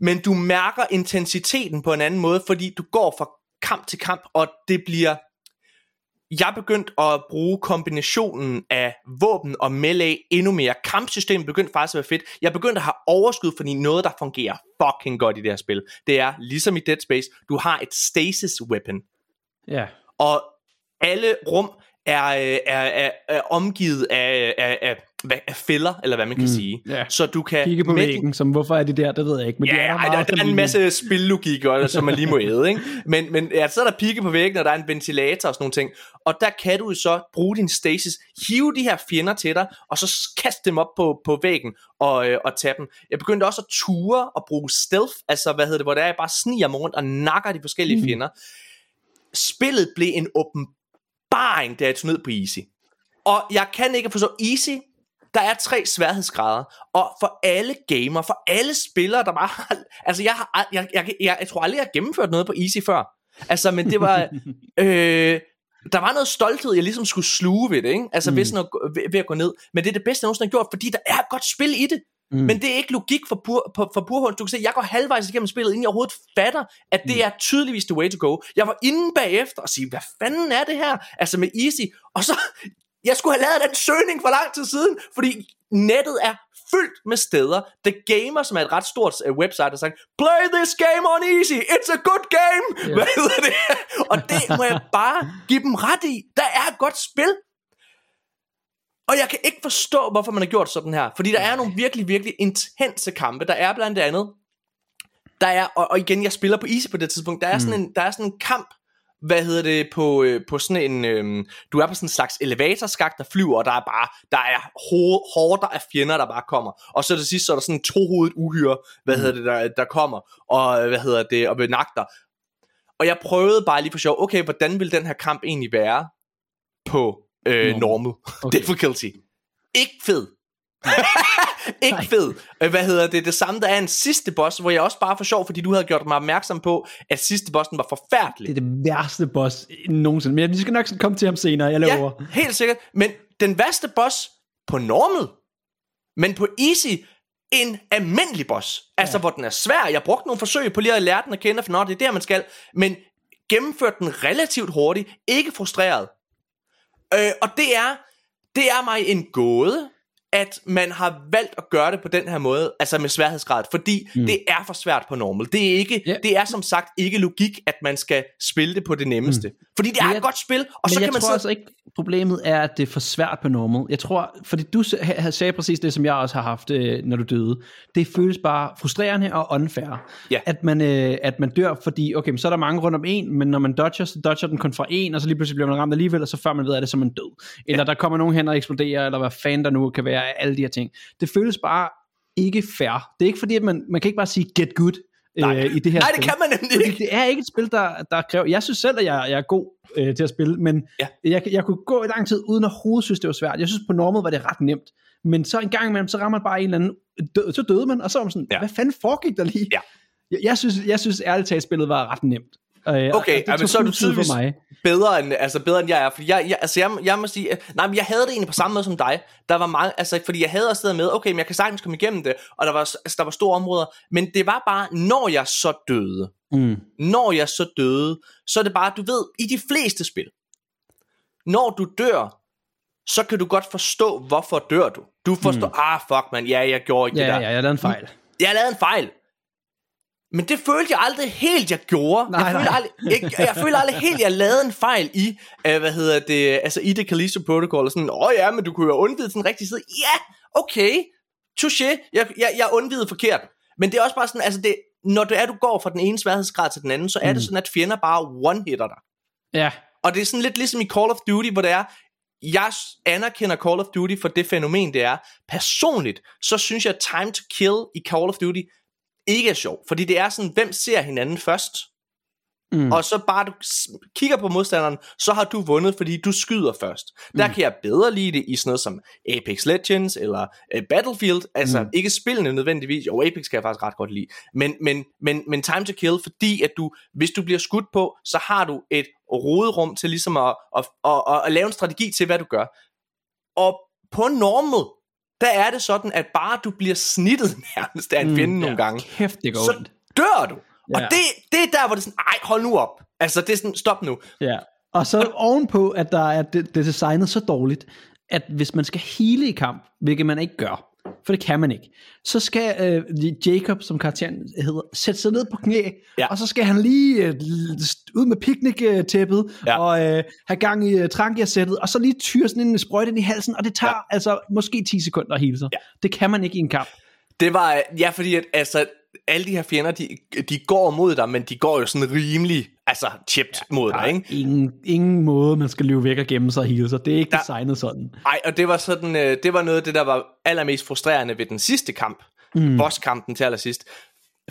E: Men du mærker intensiteten på en anden måde, fordi du går fra kamp til kamp, og det bliver... Jeg begyndte at bruge kombinationen af våben og melee endnu mere. Kampsystemet begyndte faktisk at være fedt. Jeg begyndte at have overskud, fordi noget, der fungerer fucking godt i det her spil, det er, ligesom i Dead Space, du har et stasis weapon,
F: Ja.
E: og alle rum er, øh, er, er, er omgivet af, af, af, hvad, af fælder, eller hvad man kan mm, sige.
F: ja.
E: Så du kan
F: Kigge på væggen, som hvorfor er de der, det ved jeg ikke. Men de
E: Ja,
F: er
E: ej, der, der er en masse spillogik, som man lige må æde, ikke? Men, men ja, så er der pigge på væggen, og der er en ventilator og sådan nogle ting. Og der kan du så bruge din stasis, hive de her fjender til dig, og så kaste dem op på, på væggen og, øh, og tage dem. Jeg begyndte også at ture og bruge stealth, altså hvad hedder det, hvor der er, jeg bare sniger mig rundt og nakker de forskellige mm. fjender. Spillet blev en åbenbaring, da jeg tog ned på easy. Og jeg kan ikke forstå easy, der er tre sværhedsgrader, og for alle gamer, for alle spillere, der bare har, altså jeg, har, jeg, jeg, jeg, jeg tror aldrig, jeg har gennemført noget på easy før. Altså, men det var, øh, der var noget stolthed, jeg ligesom skulle sluge ved det, ikke? Altså, mm. ved, sådan at, ved, ved at gå ned. Men det er det bedste, jeg nogensinde har gjort, fordi der er et godt spil i det. Mm. Men det er ikke logik for, bur, på, for burhånd. Du kan se, jeg går halvvejs igennem spillet, inden jeg overhovedet fatter, at det mm. er tydeligvis the way to go. Jeg var inde bagefter og sige, hvad fanden er det her? Altså med easy. Og så, jeg skulle have lavet den søgning for lang tid siden, fordi nettet er fyldt med steder. The Gamer, som er et ret stort uh, website, har sagt, play this game on easy, it's a good game. Yeah. Hvad hedder det? Og det må jeg bare give dem ret i. Der er et godt spil. Og jeg kan ikke forstå, hvorfor man har gjort sådan her. Fordi der er nogle virkelig, virkelig intense kampe. Der er blandt andet, der er, og, og igen, jeg spiller på easy på det tidspunkt, der er, sådan, en, der er sådan en kamp, hvad hedder det, på, øh, på sådan en, øh, du er på sådan en slags elevatorskagt, der flyver, og der er bare, der er hår, hårder af fjender, der bare kommer. Og så til sidst, så er der sådan en tohovedet uhyre, hvad hedder det, der, der kommer, og hvad hedder det, og benagter. Og jeg prøvede bare lige for sjov, okay, hvordan vil den her kamp egentlig være på øh,
F: Normal.
E: normal
F: Okay.
E: difficulty? Ikke fed. ikke fed. Øh, Hvad hedder det? Det samme, der er en sidste boss, hvor jeg også bare for sjov, fordi du havde gjort mig opmærksom på, at sidste bossen var forfærdelig.
F: Det er det værste boss nogensinde. Men vi skal nok komme til ham senere, jeg lover.
E: Ja, helt sikkert. Men den værste boss på normal, men på easy, en almindelig boss. Altså, ja. hvor den er svær. Jeg brugte nogle forsøg på lige at lære den at kende, for nå, det er der, man skal. Men gennemførte den relativt hurtigt, ikke frustreret. Øh, og det er, det er mig en gåde, at man har valgt at gøre det på den her måde, altså med sværhedsgrad, fordi mm. det er for svært på normal. Det er ikke,
F: Ja.
E: det er som sagt ikke logik, at man skal spille det på det nemmeste. Mm. Fordi det er
F: Men
E: et
F: jeg-
E: godt spil, og så
F: jeg
E: kan man
F: tror
E: sidde...
F: altså ikke, problemet er, at det er for svært på normal. Jeg tror, fordi du sagde præcis det, som jeg også har haft, øh, når du døde. Det føles bare frustrerende og unfair.
E: Ja.
F: At, man, øh, at man dør, fordi okay, men så er der mange rundt om en, men når man dodger, så dodger den kun fra en, og så lige pludselig bliver man ramt alligevel, og så før man ved, at det er man død. Eller der kommer nogen hen og eksploderer, eller hvad fanden der nu kan være alle de her ting. Det føles bare ikke fair. Det er ikke fordi, at man, man kan ikke bare sige get good
E: Nej.
F: øh, i det her
E: Nej,
F: spil.
E: det kan man nemlig
F: Fordi
E: ikke.
F: det er ikke et spil, der, der kræver... Jeg synes selv, at jeg, jeg er god øh, til at spille, men
E: Ja.
F: jeg, jeg kunne gå i lang tid, uden at overhovedet synes, det var svært. Jeg synes, på normal var det ret nemt. Men så en gang imellem, så rammer man bare en eller anden... Død, så døde man, og så var man sådan,
E: ja.
F: hvad fanden foregik der lige?
E: Ja.
F: Jeg, jeg, synes, jeg synes ærligt talt, spillet var ret nemt. Øh,
E: Okay,
F: det
E: men så er du tydeligvis
F: for mig.
E: bedre end, altså bedre end jeg er, fordi jeg, jeg, altså jeg, jeg må sige, øh, nej, men jeg havde det egentlig på samme måde som dig, der var mange, altså fordi jeg havde også stedet med, okay, men jeg kan sagtens komme igennem det, og der var, altså, der var store områder, men det var bare, når jeg så døde,
F: Mm.
E: når jeg så døde, så er det bare, du ved, i de fleste spil, når du dør, så kan du godt forstå, hvorfor dør du. Du forstår, mm. ah fuck man, ja, jeg gjorde ikke
F: Ja,
E: det der.
F: ja, jeg lavede en fejl.
E: Jeg lavede en fejl. Men det følte jeg aldrig helt, jeg gjorde.
F: Nej,
E: jeg, følte
F: nej.
E: aldrig, jeg, jeg følte aldrig helt, jeg lavede en fejl i, uh, hvad hedder det, altså i det Callisto Protocol, og sådan, åh oh, ja, men du kunne jo have undvidet den rigtige side. Ja, okay, touché, jeg, jeg, jeg undvidede forkert. Men det er også bare sådan, altså det, når det er, du går fra den ene sværhedsgrad til den anden, så er mm. det sådan, at fjender bare one-hitter dig.
F: Ja,
E: Og det er sådan lidt ligesom i Call of Duty, hvor det er, jeg anerkender Call of Duty for det fænomen, det er. Personligt, så synes jeg, at Time to Kill i Call of Duty ikke er sjov. Fordi det er sådan, hvem ser hinanden først? mm. og så bare du kigger på modstanderen, så har du vundet, fordi du skyder først. Der kan jeg bedre lide det i sådan noget som Apex Legends eller uh, Battlefield, altså mm. ikke spillene nødvendigvis, jo Apex kan jeg faktisk ret godt lide, men, men, men, men Time to Kill, fordi at du, hvis du bliver skudt på, så har du et roderum til ligesom at, at, at, at, at lave en strategi til, hvad du gør. Og på normal, der er det sådan, at bare du bliver snittet nærmest af en fjende mm, nogle gange,
F: Kæft, det går
E: så
F: ondt.
E: dør du. Ja. Og
F: Ja.
E: det, det er der, hvor det er sådan, ej, hold nu op. Altså, det er sådan, stop nu.
F: Ja. Og så ovenpå, at der er det, det er designet så dårligt, at hvis man skal hele i kamp, hvilket man ikke gør, for det kan man ikke, så skal øh, Jacob, som karakteren hedder, sætte sig ned på knæ,
E: Ja.
F: og så skal han lige øh, ud med picnic-tæppet,
E: Ja.
F: og øh, have gang i øh, trangiasættet, og så lige tyre sådan en sprøjte ind i halsen, og det tager
E: Ja.
F: ja. altså måske 10 sekunder at hele sig.
E: Ja.
F: Det kan man ikke i en kamp.
E: Det var, ja, fordi at, altså, alle de her fjender, de, de går mod dig, men de går jo sådan rimelig, altså, chipped ja, mod dig, ikke?
F: Ingen, ingen måde, man skal løbe væk og gemme sig og hele sig. Det er ikke
E: Der-
F: designet sådan.
E: Ej, og det var sådan, øh, det var noget af det, der var allermest frustrerende ved den sidste kamp, mm. bosskampen til allersidst.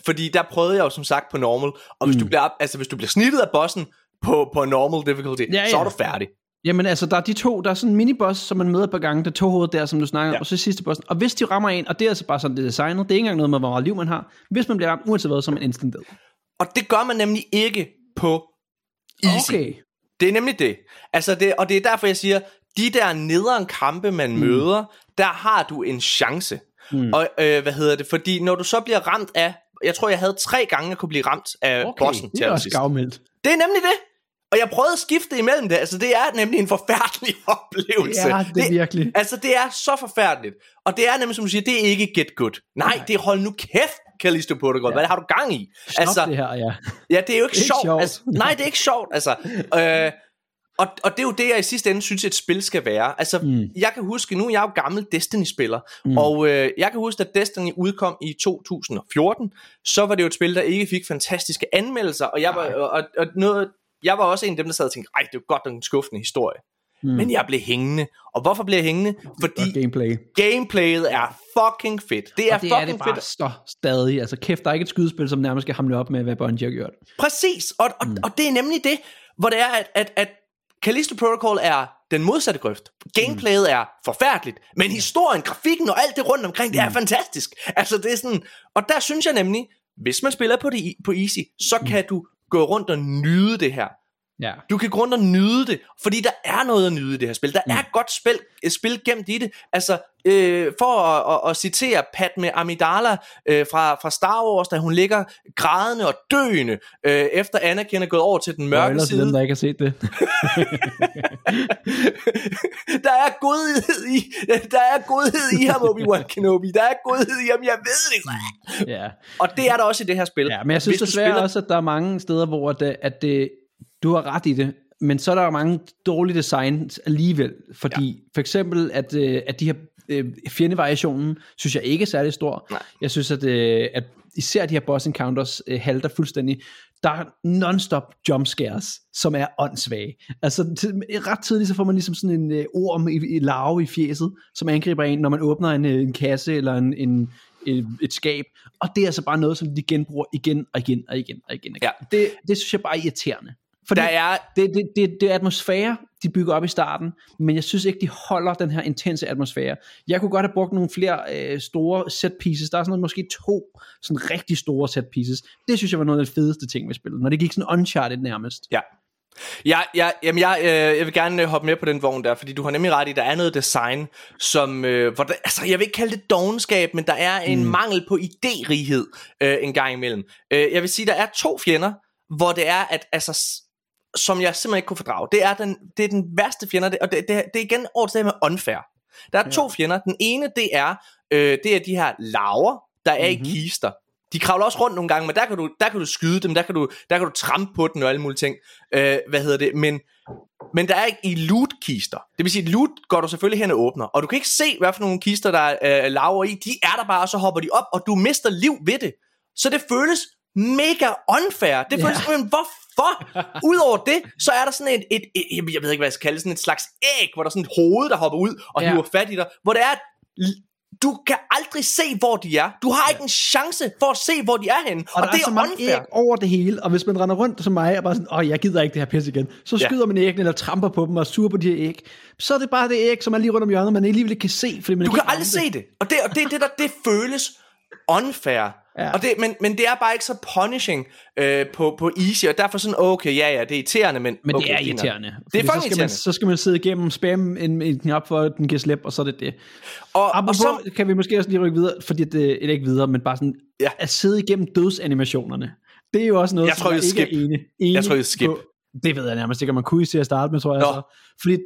E: Fordi der prøvede jeg jo som sagt på normal, og hvis, mm. du, bliver, altså, hvis du bliver snittet af bossen på, på normal difficulty, ja,
F: Ja,
E: så er du færdig.
F: Jamen altså, der er de to, der er sådan en miniboss, som man møder par gange, det tohoved der, som du snakker
E: Ja.
F: om, og så sidste bossen. Og hvis de rammer en, og det er altså bare sådan, det er designet, det er ikke engang noget med, hvor meget liv man har. Hvis man bliver ramt, uanset hvad, så er man instant død.
E: Og det gør man nemlig ikke på easy.
F: Okay.
E: Det er nemlig det. Altså det. Og det er derfor, jeg siger, de der nederen kampe, man mm. møder, der har du en chance. Mm. Og øh, hvad hedder det? Fordi når du så bliver ramt af, jeg tror, jeg havde tre gange, jeg kunne blive ramt af
F: Okay,
E: bossen
F: det
E: til
F: er også gavmildt.
E: Det er nemlig det. Og jeg prøvede at skifte imellem det. Altså, det er nemlig en forfærdelig oplevelse.
F: Ja, det er virkelig.
E: Altså, det er så forfærdeligt. Og det er nemlig, som du siger, det er ikke get good. Nej, det er hold nu kæft, Callisto Protocol. Ja. Hvad har du gang i?
F: Stop altså, det her, ja.
E: Ja, det er jo ikke,
F: Ikke
E: sjovt.
F: sjovt.
E: Altså, nej, det er ikke sjovt. Altså, øh, og, og det er jo det, jeg i sidste ende synes, et spil skal være. Altså, mm. jeg kan huske, nu er jeg jo gammel Destiny-spiller, mm. og øh, jeg kan huske, at Destiny udkom i 2014, så var det jo et spil, der ikke fik fantastiske anmeldelser, og jeg var, og, og noget, jeg var også en af dem, der sad og tænkte, ej, det er jo godt nok en skuffende historie. Mm. Men jeg blev hængende. Og hvorfor blev jeg hængende? Fordi
F: gameplay.
E: gameplayet er fucking fedt. Det er
F: Og det er
E: fucking
F: det bare
E: fedt.
F: så stadig. Altså kæft, der er ikke et skydespil, som nærmest skal hamle op med, hvad Bungie har gjort.
E: Præcis, og, og, mm. og det er nemlig det, hvor det er, at, at, at Callisto Protocol er den modsatte grøft. Gameplayet mm. er forfærdeligt, men historien, grafikken og alt det rundt omkring, det er fantastisk. Altså det er sådan, og der synes jeg nemlig, hvis man spiller på, det, på easy, så kan du gå rundt og nyde det her.
F: Ja.
E: Du kan gå rundt og nyde det, fordi der er noget at nyde i det her spil. Der mm. er godt spil, spil gemt i det. Altså, øh, for at, at, at citere Padme Amidala øh, fra, fra Star Wars, da hun ligger grædende og døende, øh, efter Anakin er gået over til den mørke
F: Spoiler
E: side.
F: dem, der ikke har set det.
E: der er godhed i, der er godhed i ham, Obi-Wan Kenobi. Der er godhed i ham, jeg ved det.
F: ja.
E: Og det er der også i det her spil.
F: Ja, men jeg synes desværre
E: spiller-
F: også, at der er mange steder, hvor det, at det, du har ret i det, men så er der jo mange dårlige designs alligevel, fordi ja. for eksempel, at, øh, at de her øh, fjendevariationen, synes jeg ikke er særlig stor.
E: Nej.
F: Jeg synes, at, øh, at især de her boss encounters øh, halter fuldstændig. Der er non-stop jump scares, som er åndssvage. Altså ret tidligt, så får man ligesom sådan en øh, orm i, i larve i fjeset, som angriber en, når man åbner en, øh, en kasse eller en, en, et, et skab. Og det er altså bare noget, som de genbruger igen og igen og igen og igen. Og igen.
E: Ja.
F: Det, det synes jeg bare er irriterende. Fordi
E: Der er,
F: det, det, det, det er atmosfære, de bygger op i starten, men jeg synes ikke, de holder den her intense atmosfære. Jeg kunne godt have brugt nogle flere øh, store set pieces. Der er sådan noget, måske to sådan rigtig store set pieces. Det synes jeg var noget af det fedeste ting ved spillet, når det gik sådan uncharted nærmest.
E: Ja. Ja, ja, jamen jeg, øh, jeg vil gerne øh, hoppe med på den vogn der, fordi du har nemlig ret i, der er noget design, som, øh, hvor der, altså jeg vil ikke kalde det dogenskab, men der er en mm. mangel på idérighed øh, en gang imellem. Øh, jeg vil sige, der er to fjender, hvor det er, at altså, som jeg simpelthen ikke kunne fordrage, det er den, det er den værste fjender, og det, det, det er igen det med unfair. Der er ja. to fjender, den ene det er, øh, det er de her laver, der er mm-hmm. i kister. De kravler også rundt nogle gange, men der kan du, der kan du skyde dem, der kan du, der kan du trampe på den og alle mulige ting. Øh, hvad hedder det? Men, men der er ikke i loot-kister. Det vil sige, loot går du selvfølgelig hen og åbner. Og du kan ikke se, hvad for nogle kister, der er øh, laver i. De er der bare, og så hopper de op, og du mister liv ved det. Så det føles mega unfair. Det føles
F: Ja.
E: ja. Hvorfor? Udover det, så er der sådan et, et, et, jeg ved ikke, hvad jeg skal kalde det, sådan et slags æg, hvor der er sådan et hoved, der hopper ud og
F: Ja.
E: ja. hiver fat i dig, hvor det er, du kan aldrig se, hvor de er. Du har ikke en chance for at se, hvor de er henne.
F: Og, og der
E: det
F: er så mange
E: unfair.
F: æg over det hele, og hvis man render rundt som mig og bare sådan, åh, jeg gider ikke det her pis igen, så
E: Ja.
F: skyder man æggene eller tramper på dem og suger på de her æg. Så er det bare det æg, som er lige rundt om hjørnet, man alligevel ikke kan se, fordi man
E: Du kan aldrig se det. Og det, og det, det der, det føles unfair.
F: Ja.
E: Og det, men, men det er bare ikke så punishing øh, på, på easy, og derfor sådan, okay, ja, ja, det er irriterende, men...
F: Men
E: okay,
F: det er irriterende.
E: Det er fucking
F: så skal, man,
E: irriterende.
F: så skal man sidde igennem spam en, en knap for, at den giver slip, og så er det det.
E: Og, og
F: Apropos,
E: så,
F: så kan vi måske også lige rykke videre, fordi det eller ikke videre, men bare sådan,
E: Ja.
F: at sidde igennem dødsanimationerne. Det er jo også noget,
E: Jeg
F: som
E: tror, jeg
F: ikke er
E: skip.
F: enig, enig
E: Jeg tror, jeg skip.
F: på. Det ved jeg nærmest ikke, om man kunne til at starte med, tror jeg.
E: Nå.
F: Så. Fordi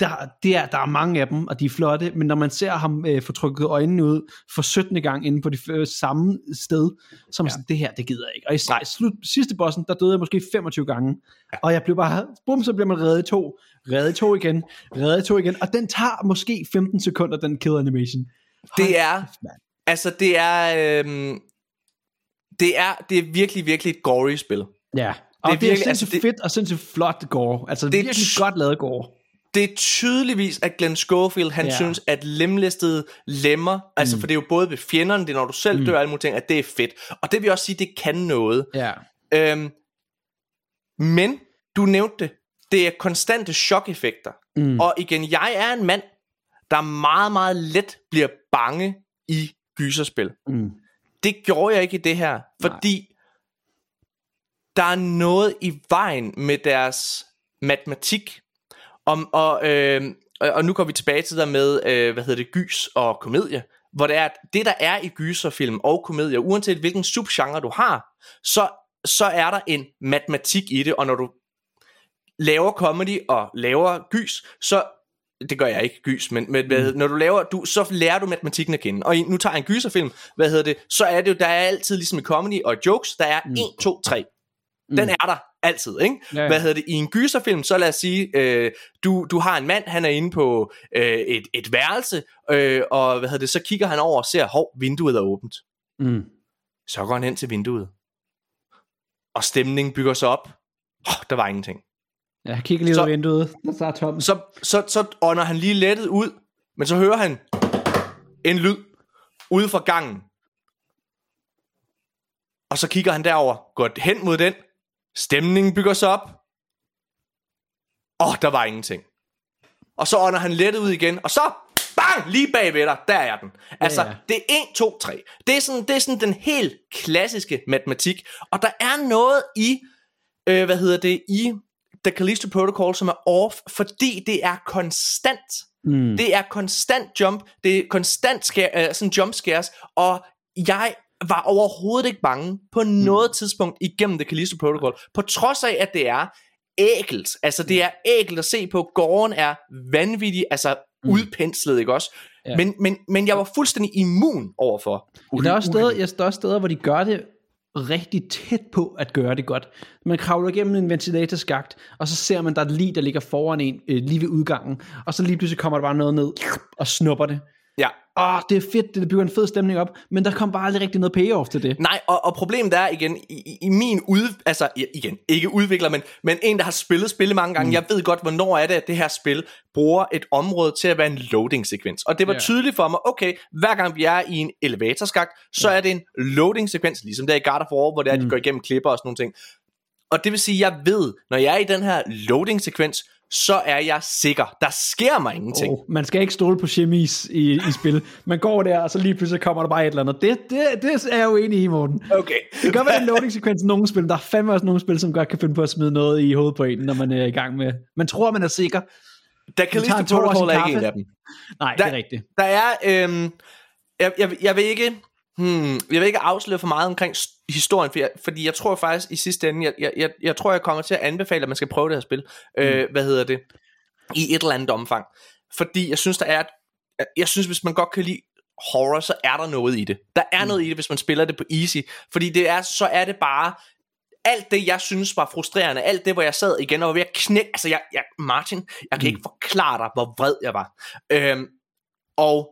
F: der, det er, der er mange af dem, og de er flotte, men når man ser ham øh, få trykket øjnene ud for 17. gang inde på det øh, samme sted, så er man ja. sådan, det her, det gider jeg ikke. Og i
E: Nej.
F: slut, sidste bossen, der døde jeg måske 25 gange, ja. og jeg blev bare, bum, så bliver man reddet i to, reddet i to igen, reddet i to igen, og den tager måske 15 sekunder, den kill animation.
E: det er...
F: mand.
E: Altså, det er... Øhm, det er, det er virkelig, virkelig et gory spil.
F: Ja, og
E: Det er
F: det er
E: virkelig-
F: sindssygt
E: altså, det-
F: fedt og sindssygt flot gore. Altså
E: Det er
F: virkelig godt lavet gore.
E: Det er tydeligvis, at Glenn Schofield, han ja. Synes, at lemlæstede lemmer, altså for det er jo både ved fjenderne, det er når du selv dør, alle mulige ting, at det er fedt. Og det vil også sige, det kan noget.
F: Ja.
E: Øhm, men, du nævnte det, det er konstante chok-effekter. Mm. Og igen, jeg er en mand, der meget, meget let bliver bange i gyserspil.
F: Mm.
E: Det gjorde jeg ikke i det her, fordi der er noget i vejen med deres matematik. Om, og, øh, og nu går vi tilbage til der med, øh, hvad hedder det, gys og komedie, hvor det er, at det der er i gyserfilm og komedie, uanset hvilken subgenre du har, så, så er der en matematik i det, og når du laver comedy og laver gys, så det gør jeg ikke gys, men, men hvad, når du laver, du, så lærer du matematikken at kende. Og i, nu tager jeg en gyserfilm, hvad hedder det, så er det jo, der er altid ligesom i comedy og jokes, der er 1, 2, 3. Den er der altid, ikke?
F: Ja, ja.
E: Hvad hedder det? I en gyserfilm, så lad os sige, øh, du, du har en mand, han er inde på øh, et, et værelse, øh, og hvad hedder det, så kigger han over og ser, hov, vinduet er åbent.
F: Mm.
E: Så går han hen til vinduet. Og stemningen bygger sig op. Oh, der var ingenting.
F: Jeg kigger lige ud
E: Så-
F: af vinduet, der så er.
E: Så, så, så ånder han lige lettet ud, men så hører han en lyd ude fra gangen. Og så kigger han derover, går hen mod den. Stemningen bygger sig op. Og der var ingenting. Og så ånder han lettet ud igen, og så bang, lige bagved dig, der er den. Altså,
F: Ja, ja.
E: det er 1, 2, 3. Det er, sådan, det er sådan den helt klassiske matematik. Og der er noget i, øh, hvad hedder det, i The Callisto Protocol, som er off, fordi det er konstant.
F: Mm.
E: Det er konstant jump, det er konstant scare, uh, sådan jump scares, og jeg var overhovedet ikke bange på noget
F: Mm.
E: tidspunkt igennem The Callisto Protocol, på trods af, at det er ægelt. Altså, det er ægelt at se på. Gården er vanvittig, altså udpenslet, ikke også?
F: Ja.
E: Men, men, men jeg var fuldstændig immun overfor.
F: Der er, også steder, jeg, der er også steder, hvor de gør det rigtig tæt på at gøre det godt. Man kravler igennem en ventilatorskagt, og så ser man, der er et lig, der ligger foran en øh, lige ved udgangen, og så lige pludselig kommer der bare noget ned og snupper det.
E: Ja.
F: Åh, det er fedt, det bygger en fed stemning op, men der kom bare aldrig rigtig noget payoff til det.
E: Nej, og, og problemet er igen, i, i- min ud... Altså, igen, ikke udvikler, men, men en, der har spillet spillet mange gange, mm. jeg ved godt, hvornår er det, at det her spil bruger et område til at være en loading-sekvens. Og det var
F: Ja.
E: tydeligt for mig, okay, hver gang vi er i en elevatorskagt, så er det en loading-sekvens, ligesom der i God of War, hvor det er, at de går igennem klipper og sådan nogle ting. Og det vil sige, jeg ved, når jeg er i den her loading-sekvens, så er jeg sikker. Der sker mig ingenting.
F: Oh, man skal ikke stole på chemis i, i spil. Man går der, og så lige pludselig kommer der bare et eller andet. Det, det, det er jeg jo enig i, Morten.
E: Okay.
F: Det kan godt være en loading-sekvens i nogle spil. Der er fandme også nogle spil, som godt kan finde på at smide noget i hovedet på en, når man er i gang med... Man tror, man er sikker. En tår og
E: Protocol er ikke en af dem.
F: Nej,
E: Der-
F: det er rigtigt.
E: Der er, øhm, jeg, jeg, jeg vil ikke, hmm, jeg vil ikke afsløre for meget omkring historien, for jeg, fordi jeg tror faktisk i sidste ende, jeg, jeg, jeg, jeg tror jeg kommer til at anbefale, at man skal prøve det her spil, mm. øh, hvad hedder det, i et eller andet omfang, fordi jeg synes der er, et- jeg synes hvis man godt kan lide horror, så er der noget i det. Der er mm. noget i det, hvis man spiller det på easy, fordi det er, så er det bare, alt det, jeg synes var frustrerende, alt det, hvor jeg sad igen og var ved at knække, altså jeg, jeg Martin, jeg kan mm. ikke forklare dig, hvor vred jeg var. Øhm, og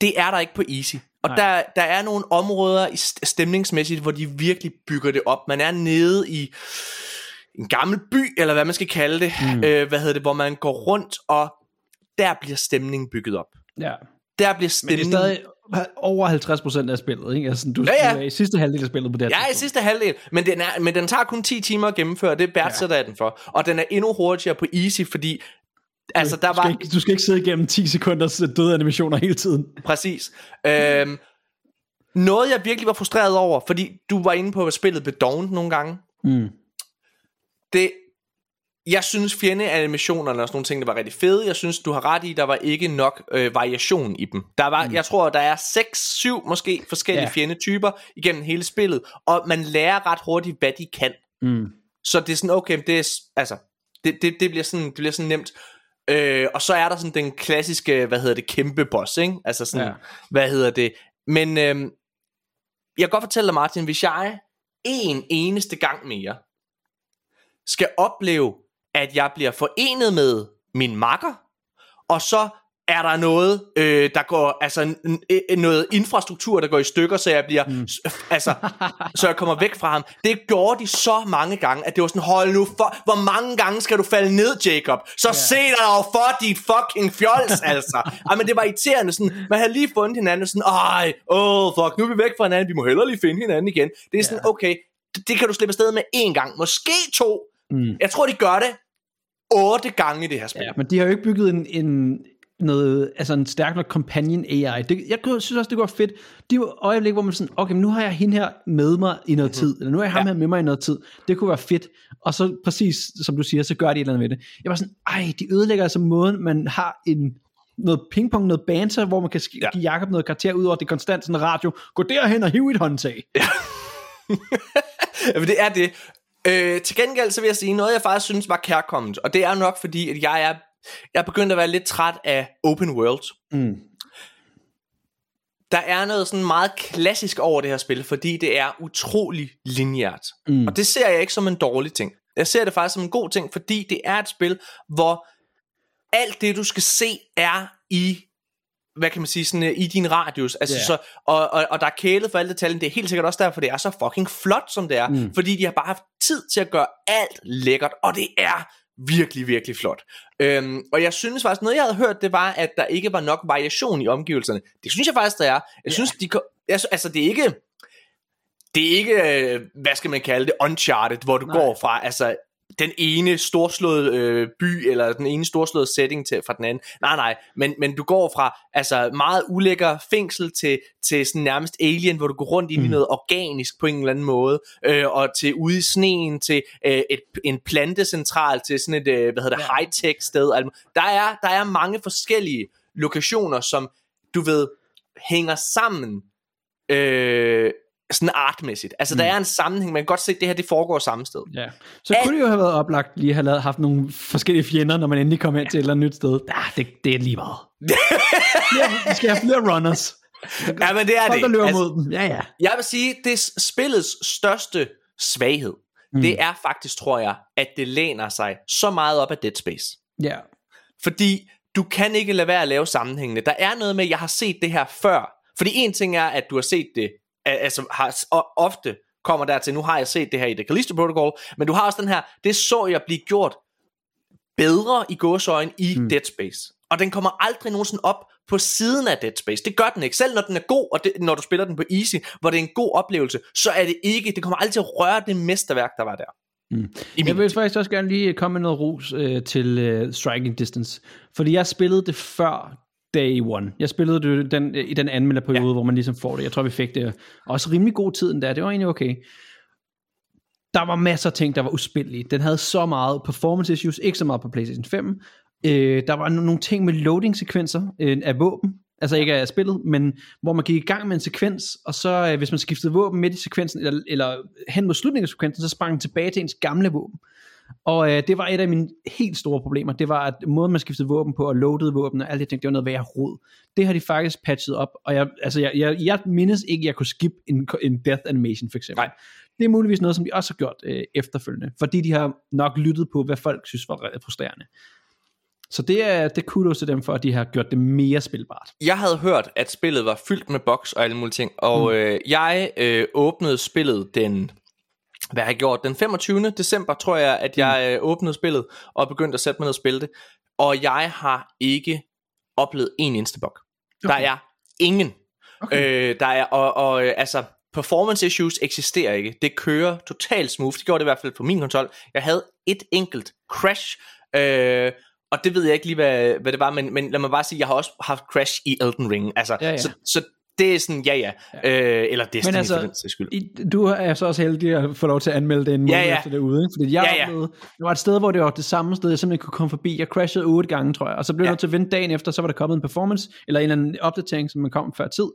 E: det er der ikke på Easy. Og
F: Nej.
E: der, der er nogle områder stemningsmæssigt, hvor de virkelig bygger det op. Man er nede i en gammel by, eller hvad man skal kalde det, mm. øh, hvad hedder det, hvor man går rundt, og der bliver stemningen bygget op.
F: Ja.
E: der bliver
F: Men det
E: stemningen...
F: er stadig over 50% af spillet, ikke? Altså, du,
E: Ja, ja.
F: er i sidste halvdel af spillet på det her
E: Ja, i sidste halvdel, men den, er, men den tager kun 10 timer at gennemføre, det værdsætter jeg den for. Og den er endnu hurtigere på easy, fordi altså, der
F: Du skal,
E: var...
F: ikke, du skal ikke sidde igennem 10 sekunders døde animationer hele tiden.
E: Præcis. Øhm, noget jeg virkelig var frustreret over, fordi du var inde på, at spillet blev dovent nogle gange.
F: Mm.
E: Det, jeg synes fjendeanimationerne og sådan nogle ting, der var rigtig fede. Jeg synes, du har ret i, der var ikke nok øh, variation i dem. Der var, mm. Jeg tror, der er 6-7 måske forskellige
F: Ja.
E: fjendetyper igennem hele spillet, og man lærer ret hurtigt, hvad de kan.
F: Mm.
E: Så det er sådan, okay, det er, altså, det, det, det, bliver sådan, det bliver sådan nemt. Øh, og så er der sådan den klassiske, hvad hedder det, kæmpe boss, ikke? Altså sådan,
F: Ja.
E: hvad hedder det? Men øh, jeg kan godt fortælle dig, Martin, hvis jeg en eneste gang mere skal opleve, at jeg bliver forenet med min makker, og så er der noget, øh, der går, altså n- n- noget infrastruktur, der går i stykker, så jeg bliver, mm. altså, så jeg kommer væk fra ham. Det gjorde de så mange gange, at det var sådan, hold nu for, hvor mange gange skal du falde ned, Jacob? Så yeah. se dig dog for dit fucking fjols, altså. Ej, men det var irriterende, sådan, man havde lige fundet hinanden, og sådan, ej, åh, oh, fuck, nu er vi væk fra hinanden, vi må hellere lige finde hinanden igen. Det er sådan,
F: Ja.
E: okay, det, det kan du slippe afsted med én gang, måske to.
F: Mm.
E: Jeg tror, de gør det otte gange i det her spil.
F: Ja, men de har jo ikke bygget en, en noget, altså en stærk nok companion AI. Det, jeg synes også, det var fedt. De øjeblik, hvor man sådan, okay, men nu har jeg hende her med mig i noget tid, eller nu har jeg ham
E: Ja.
F: her med mig i noget tid. Det kunne være fedt. Og så præcis, som du siger, så gør de et eller andet ved det. Jeg var sådan, ej, de ødelægger altså måden, man har en noget pingpong, noget banter, hvor man kan sk-
E: Ja.
F: give Jacob noget karakter ud over det konstant sådan radio. Gå derhen og hiv et håndtag.
E: Ja, men det er det. Øh, til gengæld så vil jeg sige noget, jeg faktisk synes var kærkommet, og det er nok fordi, at jeg er, jeg er begyndt at være lidt træt af open world.
F: Mm.
E: Der er noget sådan meget klassisk over det her spil, fordi det er utrolig lineært.
F: Mm.
E: Og det ser jeg ikke som en dårlig ting. Jeg ser det faktisk som en god ting, fordi det er et spil, hvor alt det, du skal se, er i hvad kan man sige, sådan, øh, i din radius. Altså, yeah. så, og, og, og der er kælet for alle detaljen. Det er helt sikkert også derfor, det er så fucking flot, som det er. Mm. Fordi de har bare haft tid til at gøre alt lækkert, og det er virkelig, virkelig flot. Øhm, og jeg synes faktisk, noget jeg havde hørt, det var, at der ikke var nok variation i omgivelserne. Det synes jeg faktisk, der er. Jeg synes, de, altså, det er ikke det er ikke, øh, hvad skal man kalde det, uncharted, hvor du.
F: Nej.
E: går fra altså, den ene storslåede øh, by, eller den ene storslåede setting til, fra den anden. Nej, nej, men, men du går fra altså, meget ulækker fængsel til, til sådan nærmest alien, hvor du går rundt ind mm. i noget organisk på en eller anden måde, øh, og til ude i sneen, til øh, et, en plantecentral, til sådan et, øh, hvad hedder det,
F: Ja.
E: high-tech sted. Altså, Der er, der er mange forskellige lokationer, som du ved, hænger sammen øh, sådan artmæssigt. Altså, mm. der er en sammenhæng. Man kan godt se, at det her det foregår samme sted.
F: Ja. Så kunne det jo have været oplagt lige at have lavet, haft nogle forskellige fjender, når man endelig kom hen til et eller andet nyt sted. Ja, det, det er lige meget. flere, vi skal have flere runners.
E: Ja, men det er
F: Folk,
E: det.
F: løber
E: Altså,
F: mod dem. Ja, ja.
E: Jeg vil sige, det er spillets største svaghed. Mm. Det er faktisk, tror jeg, at det læner sig så meget op af Dead Space.
F: Ja.
E: Fordi du kan ikke lade være at lave sammenhængende. Der er noget med, at jeg har set det her før. Fordi en ting er, at du har set det, al- altså har, ofte kommer der til, nu har jeg set det her i The Callisto Protocol, men du har også den her, det så jeg blive gjort bedre i gåsøjen i mm. Dead Space. Og den kommer aldrig nogensinde op på siden af Dead Space. Det gør den ikke. Selv når den er god, og det, når du spiller den på easy, hvor det er en god oplevelse, så er det ikke, det kommer aldrig til at røre det mesterværk, der var der.
F: Mm. Jeg vil faktisk også gerne lige komme med noget ros øh, til øh, Striking Distance. Fordi jeg spillede det før Day One. Jeg spillede det den, øh, i den anmelderperiode, ja. hvor man ligesom får det. Jeg tror, vi fik det også rimelig god tid endda. Det var egentlig okay. Der var masser af ting, der var uspillige. Den havde så meget performance issues, ikke så meget på PlayStation 5. Øh, der var no- nogle ting med loading-sekvenser øh, af våben, altså ikke af spillet, men hvor man gik i gang med en sekvens, og så øh, hvis man skiftede våben midt i sekvensen, eller, eller hen mod slutningen af sekvensen, så sprang den tilbage til ens gamle våben. Og øh, det var et af mine helt store problemer, det var at måden man skiftede våben på, og loadede våben, og alt det ting, det var noget værre rod. Det har de faktisk patchet op, og jeg, altså jeg, jeg, jeg mindes ikke, at jeg kunne skip en, en death animation for eksempel.
E: Nej.
F: Det er muligvis noget, som de også har gjort øh, efterfølgende, fordi de har nok lyttet på, hvad folk synes var frustrerende. Så det er, det er kudos til dem for, at de har gjort det mere spilbart.
E: jeg havde hørt, at spillet var fyldt med bugs og alle mulige ting, og mm. øh, jeg øh, åbnede spillet den, hvad har jeg gjort, den 25. december, tror jeg, at jeg øh, åbnede spillet og begyndte at sætte mig ned og spille det, og jeg har ikke oplevet en eneste bug. Der er ingen. Okay. Øh, der er, og, og øh, altså, performance issues eksisterer ikke. Det kører totalt smooth. Det gjorde det i hvert fald på min konsol. Jeg havde et enkelt crash, øh, og det ved jeg ikke lige, hvad, hvad det var, men, men lad mig bare sige, jeg har også haft crash i Elden Ring. Altså,
F: Ja, ja.
E: Så, så det er sådan, ja ja, øh, eller Destiny
F: Men altså,
E: for den skyld.
F: I, du er så også heldig at få lov til at anmelde det en måned
E: Ja, ja.
F: efter det er ude. Ikke? Fordi jeg
E: Ja, ja.
F: oplevede, der var et sted, hvor det var det samme sted, jeg simpelthen kunne komme forbi. Jeg crashede otte gange, tror jeg. Og så blev jeg
E: Ja.
F: nødt til at vente dagen efter, så var der kommet en performance, eller en eller anden opdatering, som man kom før tid.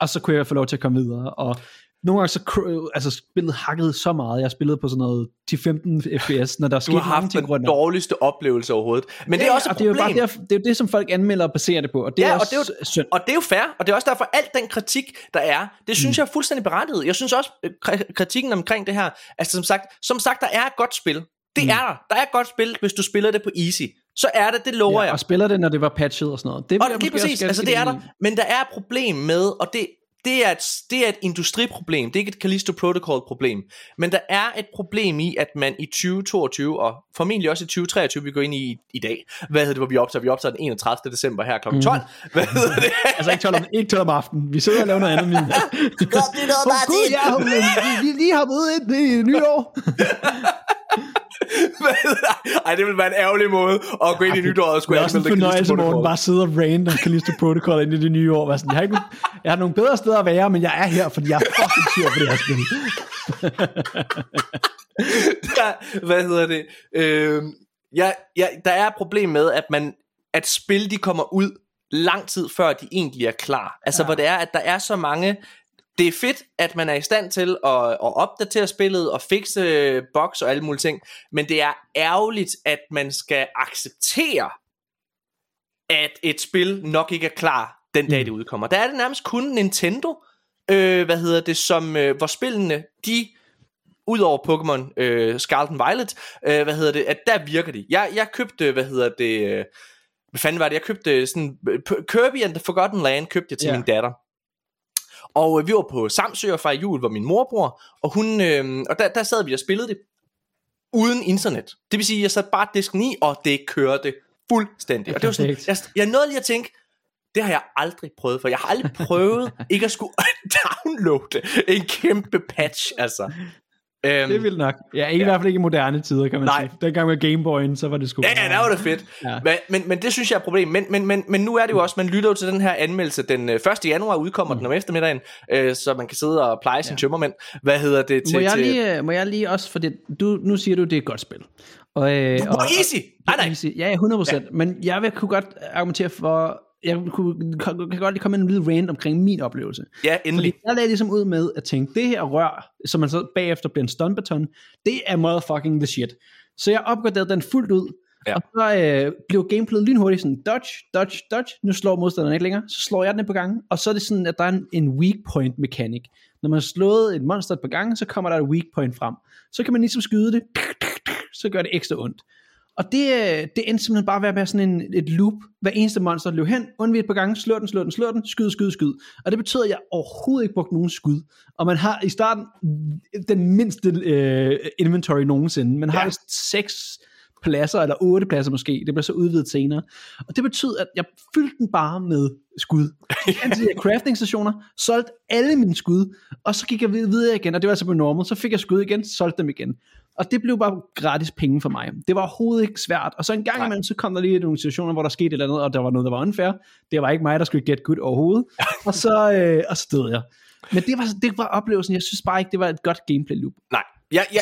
F: Og så kunne jeg få lov til at komme videre. Og nogle gange så, altså spillet hakkede så meget. Jeg spillede på sådan noget 10-15 fps, når der
E: Du
F: skete
E: har
F: mange
E: haft den
F: rundt
E: dårligste oplevelse overhovedet. Men det er også et
F: og det er jo
E: problem.
F: bare det er jo det, som folk anmelder og baserer det på. Og det
E: Ja,
F: er
E: og
F: også
E: det er jo-
F: synd.
E: Og det er jo fair, og det er også derfor, alt den kritik, der er, det synes mm. jeg er fuldstændig berettiget. Jeg synes også, øh, kri- kritikken omkring det her, altså som sagt, som sagt, der er et godt spil. Det mm. er der. Der er et godt spil, hvis du spiller det på easy. Så er det, det lover
F: Ja,
E: jeg.
F: og spiller det, når det var patchet og sådan noget. Det
E: Og lige præcis, altså det er der.
F: en-
E: Men der er et problem med, og det, det, er et, det er et industriproblem, det er ikke et Callisto Protocol problem, men der er et problem i, at man i 2022, og formentlig også i 2023, vi går ind i i dag, hvad hedder det, hvor vi optager? Vi optager den 31. december her kl. 12. Mm. Hvad hedder det?
F: Altså ikke 12 om, ikke 12 om aftenen. Vi sidder og laver noget andet. Min.
E: det er noget,
F: Åh gud, ja, vi, vi lige har været ind i nytår.
E: Det? Ej, det vil være en ærgerlig måde at gå ind i nytåret og
F: Det
E: skulle
F: er også en
E: anmelde
F: fornøjelse, Morten, bare sidde og rant om Callisto Protocol ind i det nye år. Sådan, Jeg har, ikke, jeg har nogle bedre steder at være, men jeg er her, fordi jeg er fucking sur på det her spil.
E: der, hvad hedder det? Øh, ja, ja, der er et problem med, at man at spil de kommer ud lang tid før de egentlig er klar. Altså ja. hvor det er, at der er så mange det er fedt, at man er i stand til at, at opdatere spillet og fikse bugs og alle mulige ting, men det er ærgerligt, at man skal acceptere, at et spil nok ikke er klar den dag, det udkommer. Der er det nærmest kun Nintendo, øh, hvad hedder det, som, øh, hvor spillene, de udover Pokémon øh, Scarlet and Violet, øh, hvad hedder det, at der virker de. Jeg, jeg købte, hvad hedder det, øh, hvad fanden var det, jeg købte sådan, øh, P- Kirby and the Forgotten Land købte jeg til
F: Ja.
E: min datter. Og øh, vi var på Samsø og fejrede jul, hvor min mor bor, og hun, øh, og der, der sad vi og spillede det uden internet. Det vil sige, jeg satte bare disken i, og det kørte fuldstændig. Og det var sådan, jeg, jeg nåede lige at tænke, det har jeg aldrig prøvet, for jeg har aldrig prøvet ikke at skulle downloade en kæmpe patch, altså. Øhm,
F: Det er vildt nok. Ja, ikke, i hvert fald ikke i moderne tider, kan man
E: Nej.
F: sige. Dengang med Gameboyen, så var det sgu...
E: Ja, ja, der var det fedt.
F: Ja.
E: Ja. Men, men, men det synes jeg er et problem. Men, men, men, men nu er det jo også, man lytter jo til den her anmeldelse. Den øh, 1. januar udkommer mm. den om eftermiddagen, øh, så man kan sidde og pleje sin tømmermænd. Hvad hedder det til...
F: Må jeg,
E: til
F: lige, øh, må jeg lige også, for det, du, nu siger du, det er et godt spil. Og, øh,
E: Hvor easy! Nej, nej.
F: Easy. Ja, ja, 100%. Ja. Men jeg vil kunne godt argumentere for, jeg kunne, kan, godt lige komme med en lille rant omkring min oplevelse.
E: Ja, endelig.
F: Fordi jeg lagde ligesom ud med at tænke, det her rør, som man så bagefter bliver en stunbaton, det er motherfucking the shit. Så jeg opgraderede den fuldt ud,
E: Ja.
F: og så øh, blev gameplayet lynhurtigt sådan, dodge, dodge, dodge, nu slår modstanderen ikke længere, så slår jeg den par gange, og så er det sådan, at der er en, en weak point mekanik. Når man har slået et monster par gange, så kommer der et weak point frem. Så kan man ligesom skyde det, så gør det ekstra ondt. Og det, øh, det endte simpelthen bare ved at være sådan en, et loop. Hver eneste monster løb hen, undvig et par gange, slår den, slår den, slår den, skyd, skyd, skyd. Og det betyder, at jeg overhovedet ikke brugte nogen skud. Og man har i starten den mindste øh, inventory nogensinde. Man har
E: Ja.
F: seks pladser, eller otte pladser måske. Det bliver så udvidet senere. Og det betyder, at jeg fyldte den bare med skud. Jeg de her crafting stationer, solgte alle mine skud, og så gik jeg vid- videre igen, og det var altså på normal, så fik jeg skud igen, solgte dem igen. Og det blev bare gratis penge for mig. Det var overhovedet ikke svært. Og så en gang
E: Nej.
F: imellem, så kom der lige nogle situationer, hvor der skete et eller andet, og der var noget, der var unfair. Det var ikke mig, der skulle get good overhovedet. og, så, øh, og så døde jeg. Men det var, det var oplevelsen. Jeg synes bare ikke, det var et godt gameplay loop.
E: Nej, jeg, jeg,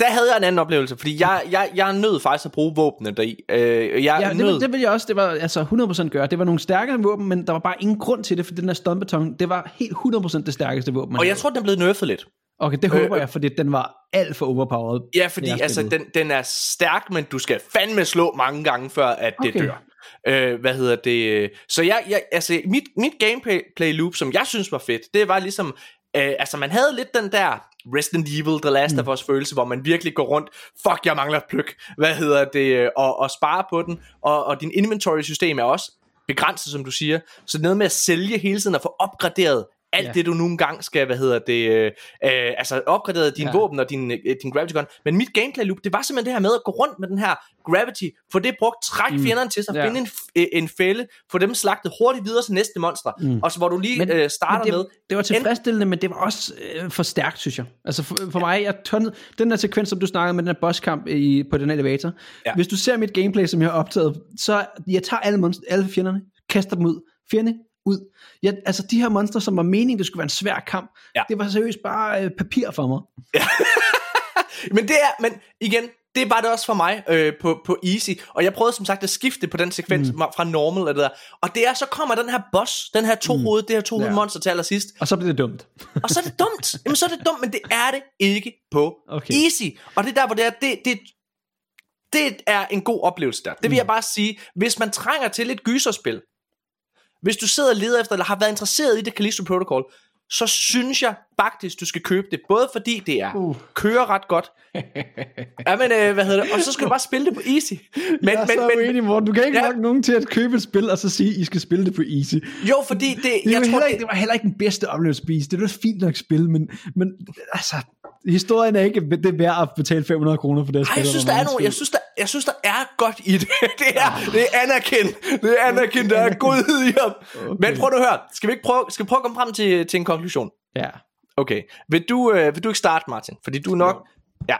E: der havde jeg en anden oplevelse, fordi jeg, jeg, jeg nød faktisk at bruge våbnene deri. Øh, jeg
F: Ja, det,
E: nød,
F: vil- det vil jeg også, det var altså 100% gøre. Det var nogle stærkere våben, men der var bare ingen grund til det, for den der stunbeton, det var helt 100% det stærkeste våben.
E: og jeg
F: havde.
E: tror, den blevet nerfed lidt.
F: Okay, det
E: Øh,
F: håber jeg, fordi den var alt for overpowered.
E: Ja, fordi altså, den, den er stærk, men du skal fandme slå mange gange, før at det
F: Okay.
E: dør. Øh, hvad hedder det? Så jeg, jeg altså, mit, mit gameplay loop, som jeg synes var fedt, det var ligesom, øh, altså man havde lidt den der Resident Evil, The Last mm. of Us følelse, hvor man virkelig går rundt, fuck, jeg mangler pløk, hvad hedder det, og, og spare på den, og, og din inventory system er også begrænset, som du siger, så noget med at sælge hele tiden og få opgraderet alt
F: Ja.
E: det du nogle gange skal, hvad hedder det, øh, øh, altså opgradere dine
F: Ja.
E: ja. våben og din, øh, din gravity gun. Men mit gameplay loop, det var simpelthen det her med at gå rundt med den her gravity, få det brugt, træk mm. fjenderne til sig,
F: Ja.
E: ja. finde en, øh, en fælde, få dem slagtet hurtigt videre til næste monster, mm. og så hvor du lige
F: Men-
E: øh, starter
F: men
E: med,
F: det, det var tilfredsstillende, men det var også øh, for stærkt, synes jeg. Altså for, for mig, jeg tørnede, den der sekvens, som du snakkede med, den her bosskamp i, på den elevator.
E: Ja.
F: Hvis du ser mit gameplay, som jeg har optaget, så jeg tager alle, monster, alle fjenderne, kaster dem ud. Fjende ud. Jeg, altså de her monster, som var meningen, det skulle være en svær kamp,
E: Ja.
F: det var seriøst bare øh, papir for mig.
E: Men det er, men igen, det var det også for mig øh, på, på Easy, og jeg prøvede som sagt at skifte på den sekvens mm. fra normal og det der, og det er, så kommer den her boss, den her to mm. det her to
F: Ja.
E: ja. monster til allersidst,
F: Og så blev det dumt.
E: og så er det dumt, jamen så er det dumt, men det er det ikke på
F: Okay.
E: Easy, og det er der, hvor det er, det, det, det er en god oplevelse der, det vil
F: Mm.
E: jeg bare sige, hvis man trænger til et gyserspil, hvis du sidder og leder efter, eller har været interesseret i det Callisto Protocol, så synes jeg faktisk, du skal købe det. Både fordi det er
F: Uh.
E: kører ret godt. ja, men, øh, hvad hedder det? Og så skal du bare spille det på easy. Men,
F: jeg er
E: men,
F: så
E: men,
F: uenig, Morten. Du kan ikke
E: Ja.
F: lokke nogen til at købe et spil, og så sige, I skal spille det på easy.
E: jo, fordi det,
F: Det,
E: jeg tror,
F: heller
E: det,
F: ikke, det var heller ikke den bedste oplevelse på Easy. Det var et fint nok spil, men, men altså, historien er ikke det værd at betale 500 kroner for det.
E: ej,
F: spil,
E: jeg synes, der er nogle, jeg synes, der, jeg synes, der er godt i det. det er, det er Anakin. Det er Anakin, der er godhed i ham. Men prøv at høre. Skal vi ikke prøve, skal vi prøve at komme frem til, til en konklusion?
F: Ja.
E: Okay. Vil du, øh, vil du ikke starte, Martin? Fordi du er nok... Ja.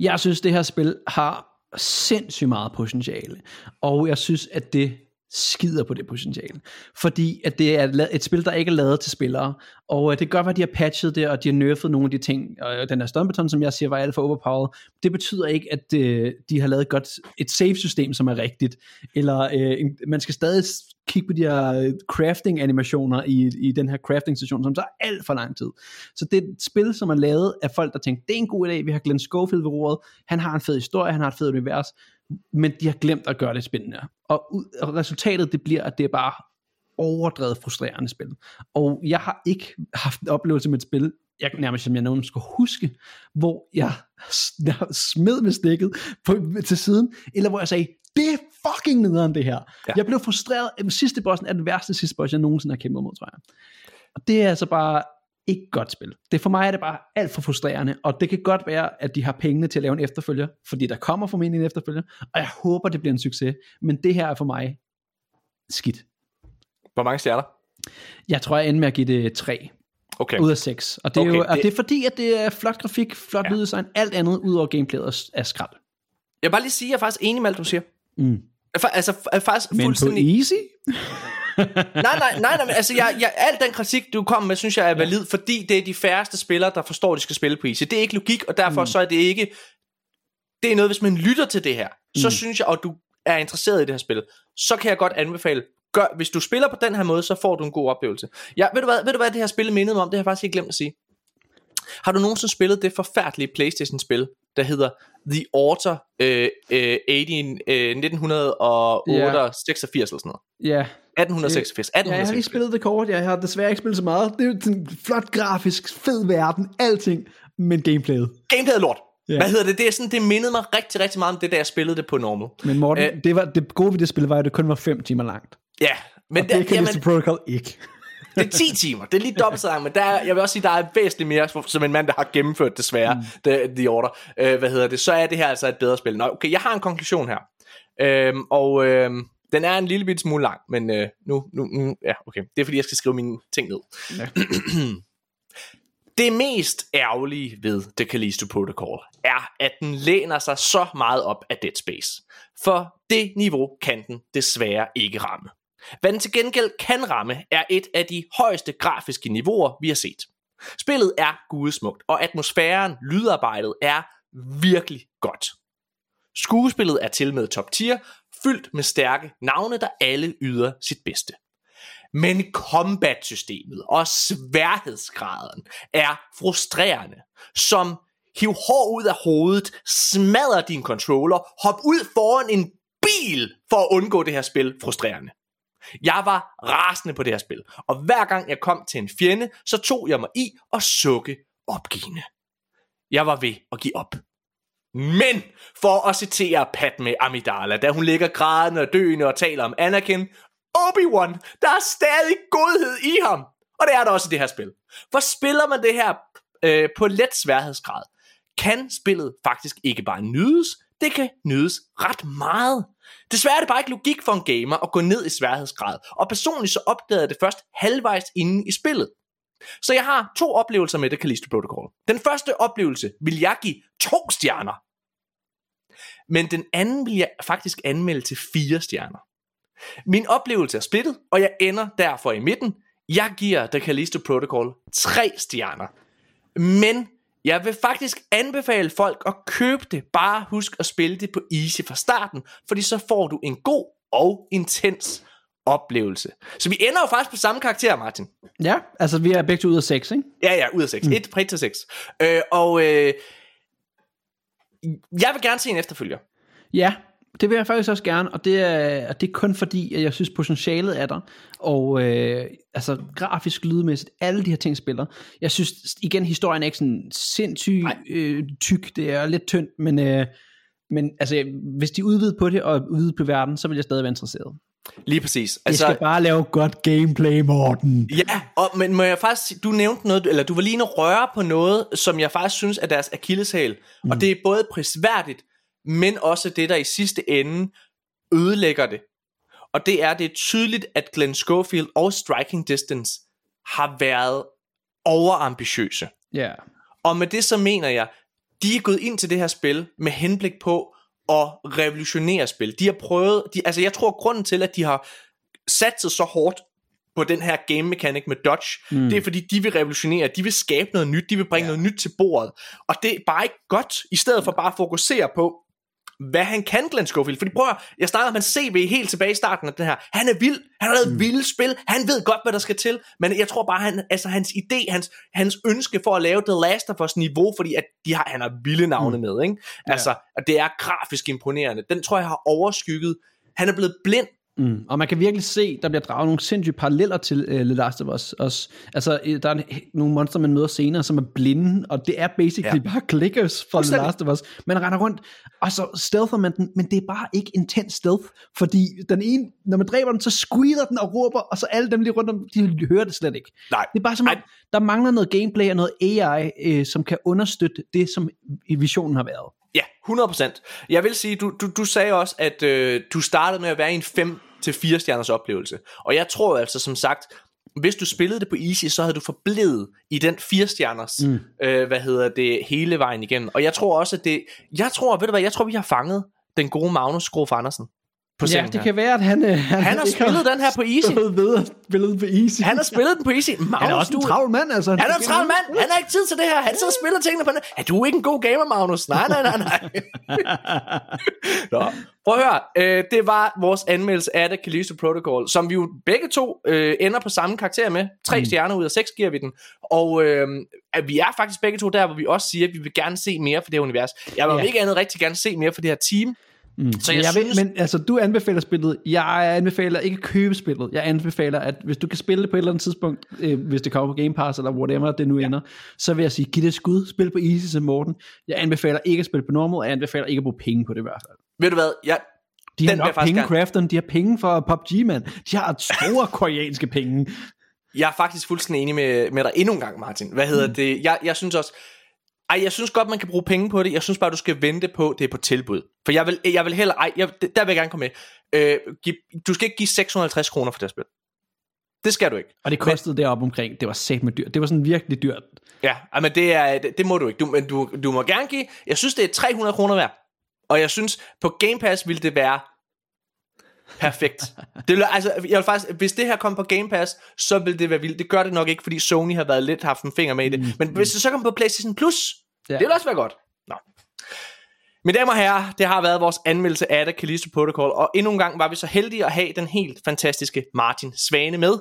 F: Jeg synes, det her spil har sindssygt meget potentiale, og jeg synes, at det skider på det potentiale. Fordi at det er et spil, der ikke er lavet til spillere. Og øh, det gør, at de har patchet det, og de har nerfed nogle af de ting. Og øh, den her Stompeton, som jeg siger, var alt for overpowered. Det betyder ikke, at øh, de har lavet godt et save-system, som er rigtigt. Eller øh, man skal stadig kigge på de her øh, crafting-animationer i, i den her crafting-station, som tager alt for lang tid. Så det er et spil, som er lavet af folk, der tænker, det er en god idé, vi har Glenn Schofield ved roret, han har en fed historie, han har et fedt univers, men de har glemt at gøre det spændende. Og, og resultatet, det bliver, at det er bare overdrevet frustrerende spil. Og jeg har ikke haft en oplevelse med et spil, jeg nærmest som jeg nogen skulle huske, hvor jeg jeg smed med stikket på, til siden, eller hvor jeg sagde, det er fucking nederen det her. Ja. Jeg blev frustreret. Sidste bossen er den værste sidste boss, jeg nogensinde har kæmpet mod, tror jeg. Og det er altså bare ikke godt spil. Det for mig er det bare alt for frustrerende, og det kan godt være, at de har pengene til at lave en efterfølger, fordi der kommer formentlig en efterfølger, og jeg håber, det bliver en succes, men det her er for mig skidt.
E: Hvor mange stjerner?
F: Jeg tror, jeg ender med at give det 3
E: Okay.
F: ud af 6. Og det er,
E: Okay,
F: jo, og
E: det-
F: det er fordi, at det er flot grafik, flot ja. lyddesign, alt andet ud over gameplayet er- er skrald.
E: Jeg vil bare lige sige, at jeg er faktisk enig med alt, du siger.
F: Mm.
E: Jeg er Altså, er faktisk
F: Men på
E: fuldstændig...
F: easy?
E: Nej, nej, nej, nej, altså, jeg, jeg, al den kritik, du kom med, synes jeg er valid, fordi det er de færreste spillere, der forstår, at de skal spille på easy. Det er ikke logik, og derfor mm. så er det ikke... Det er noget, hvis man lytter til det her, så
F: Mm.
E: synes jeg, og du er interesseret i det her spil, så kan jeg godt anbefale, gør, hvis du spiller på den her måde, så får du en god oplevelse. Ja, ved du hvad, ved du hvad det her spil mindede mig om? Det har jeg faktisk ikke glemt at sige. Har du nogensinde spillet det forfærdelige Playstation-spil, der hedder The Order øh, øh, 18, øh, 1986 eller sådan noget?
F: Ja.
E: 1886.
F: ja, jeg har lige
E: 1886.
F: spillet det kort, jeg har desværre ikke spillet så meget. Det er jo sådan flot grafisk, fed verden, alting, men gameplayet.
E: Gameplayet er lort.
F: Ja.
E: Hvad hedder det? Det, er sådan, det mindede mig rigtig, rigtig meget om det, da jeg spillede det på normal.
F: Men Morten,
E: Øh.
F: øh, det, var, det gode ved det spil var, at det kun var 5 timer langt.
E: Ja, men
F: Og det kan
E: jamen.
F: Protocol ikke.
E: Det er 10 timer. Det er lige dobbelt så langt, men der er, jeg vil også sige, der er væsentligt mere, som en mand, der har gennemført desværre, mm. the, the Order. Øh, hvad hedder det? Så er det her altså et bedre spil. Nå, okay, jeg har en konklusion her. Øhm, og øhm, den er en lille bitte smule lang, men øh, nu, nu, nu, ja, okay. Det er fordi, jeg skal skrive mine ting ned.
F: Ja.
E: Det mest ærgerlige ved The Callisto Protocol er, at den læner sig så meget op af Dead Space. For det niveau kan den desværre ikke ramme. Hvad den til gengæld kan ramme, er et af de højeste grafiske niveauer, vi har set. Spillet er gudesmukt, og atmosfæren, lydarbejdet er virkelig godt. Skuespillet er til med top tier, fyldt med stærke navne, der alle yder sit bedste. Men combat-systemet og sværhedsgraden er frustrerende, som hiv hår ud af hovedet, smadrer din controller, hop ud foran en bil for at undgå det her spil frustrerende. Jeg var rasende på det her spil, og hver gang jeg kom til en fjende, så tog jeg mig i og sukke opgivende. Jeg var ved at give op. Men for at citere Padme Amidala, da hun ligger grædende og døende og taler om Anakin, Obi-Wan, der er stadig godhed i ham. Og det er der også i det her spil. For spiller man det her øh, på let sværhedsgrad, kan spillet faktisk ikke bare nydes, det kan nydes ret meget. Desværre er det bare ikke logik for en gamer at gå ned i sværhedsgrad, og personligt så opdagede jeg det først halvvejs inde i spillet. Så jeg har to oplevelser med det Callisto Protocol. Den første oplevelse vil jeg give to stjerner. Men den anden vil jeg faktisk anmelde til fire stjerner. Min oplevelse er splittet, og jeg ender derfor i midten. Jeg giver The Callisto Protocol tre stjerner. Men jeg vil faktisk anbefale folk at købe det. Bare husk at spille det på easy fra starten, fordi så får du en god og intens oplevelse. Så vi ender jo faktisk på samme karakter, Martin.
F: Ja, altså vi er begge to ud af 6, ikke?
E: Ja, ja, ud af 6. Mm. 1 fra 1 til 6. Øh, og øh, jeg vil gerne se en efterfølger.
F: Ja, det vil jeg faktisk også gerne, og det er, og det er kun fordi, at jeg synes potentialet er der, og øh, altså grafisk, lydmæssigt, alle de her ting spiller. Jeg synes igen, historien er ikke sådan sindssygt øh, tyk, det er lidt tyndt, men, øh, men altså, hvis de udvider på det og udvider på verden, så vil jeg stadig være interesseret.
E: Lige præcis.
F: Altså, jeg skal bare lave godt gameplay, Morten.
E: Ja, og, men må jeg faktisk, du nævnte noget, eller du var lige inde røre på noget, som jeg faktisk synes er deres akilleshæl, mm. og det er både prisværdigt, men også det, der i sidste ende ødelægger det. Og det er, det er tydeligt, at Glenn Schofield og Striking Distance har været overambitiøse.
F: Ja. Yeah.
E: Og med det så mener jeg, de er gået ind til det her spil med henblik på at revolutionere spil. De har prøvet, de, altså jeg tror grunden til, at de har sat sig så hårdt på den her game mechanic med dodge, mm. det er fordi, de vil revolutionere, de vil skabe noget nyt, de vil bringe ja. noget nyt til bordet. Og det er bare ikke godt, i stedet for bare at fokusere på, hvad han kan, Glenn Schofield. Fordi prøv at, jeg snakker om hans CV helt tilbage i starten af det her. Han er vild, han har lavet mm. vilde spil, han ved godt, hvad der skal til, men jeg tror bare, han, altså hans idé, hans, hans ønske for at lave The Last of Us niveau, fordi at de har, han har vilde navne mm. med, ikke? Altså, ja. at det er grafisk imponerende. Den tror jeg har overskygget. Han er blevet blind
F: Mm. Og man kan virkelig se, der bliver draget nogle sindssyge paralleller til uh, The Last of Us. Også. Altså, der er nogle monster, man møder senere, som er blinde, og det er basically ja. bare clickers fra The Last of Us. Man render rundt, og så stealther man den, men det er bare ikke intens stealth, fordi den ene, når man dræber den, så squeezer den og råber, og så alle dem lige rundt om, de hører det slet ikke.
E: Nej.
F: Det er bare som om, der mangler noget gameplay og noget AI, øh, som kan understøtte det, som visionen har været.
E: Ja, 100%. Jeg vil sige, du, du, du sagde også, at øh, du startede med at være i en 5 til 4 stjerners oplevelse. Og jeg tror altså som sagt, hvis du spillede det på easy, så havde du forblevet i den 4 stjerners, mm. øh, hvad hedder det, hele vejen igen. Og jeg tror også, at det, jeg tror, ved du hvad, jeg tror, vi har fanget den gode Magnus Skrof Andersen
F: på Ja, det her. kan være, at han...
E: Han, han har spillet den her på Easy.
F: Ved at spillet på Easy.
E: Han har spillet den på Easy. Magnus,
F: han er også en travl mand, altså.
E: Han er en travl mand. Han har ikke tid til det her. Han sidder og spiller tingene på den. Er du ikke en god gamer, Magnus? Nej, nej, nej, nej. Nå. Prøv at høre. Øh, det var vores anmeldelse af The Callisto Protocol, som vi jo begge to øh, ender på samme karakter med. Tre mm. stjerner ud af seks giver vi den. Og øh, at vi er faktisk begge to der, hvor vi også siger, at vi vil gerne se mere for det univers. Jeg vil ja. ikke andet rigtig gerne se mere for det her team.
F: Mm. Så jeg, jeg synes... men altså, du anbefaler spillet. Jeg anbefaler ikke at købe spillet. Jeg anbefaler, at hvis du kan spille det på et eller andet tidspunkt, øh, hvis det kommer på Game Pass, eller whatever det nu ender, så vil jeg sige, giv det et skud. Spil på Easy som Morten. Jeg anbefaler ikke at spille på normal, jeg anbefaler ikke at bruge penge på det i hvert fald.
E: Ved du hvad, jeg,
F: de har nok penge, Crafton. De har penge for PUBG, man. De har store koreanske penge.
E: Jeg er faktisk fuldstændig enig med, med dig endnu en gang, Martin. Hvad hedder mm. det? Jeg, jeg synes også, ej, jeg synes godt, man kan bruge penge på det. Jeg synes bare, du skal vente på, det er på tilbud. For jeg vil, jeg vil heller... Ej, jeg, der vil jeg gerne komme med. Øh, giv, du skal ikke give 650 kroner for det spil. Det skal du ikke.
F: Og det kostede men, deroppe omkring. Det var sæt med dyrt. Det var sådan virkelig dyrt.
E: Ja, men det, er, det, det må du ikke. Du, men du, du må gerne give... Jeg synes, det er 300 kroner værd. Og jeg synes, på Game Pass ville det være perfekt. Det vil, altså, jeg vil faktisk, hvis det her kom på Game Pass, så vil det være vildt. Det gør det nok ikke, fordi Sony har været lidt haft en finger med i det. Mm. Men hvis det så kommer på PlayStation Plus, ja. det vil også være godt. Nå. Mine damer og herrer, det har været vores anmeldelse af det, Callisto Protocol, og endnu en gang var vi så heldige at have den helt fantastiske Martin Svane med.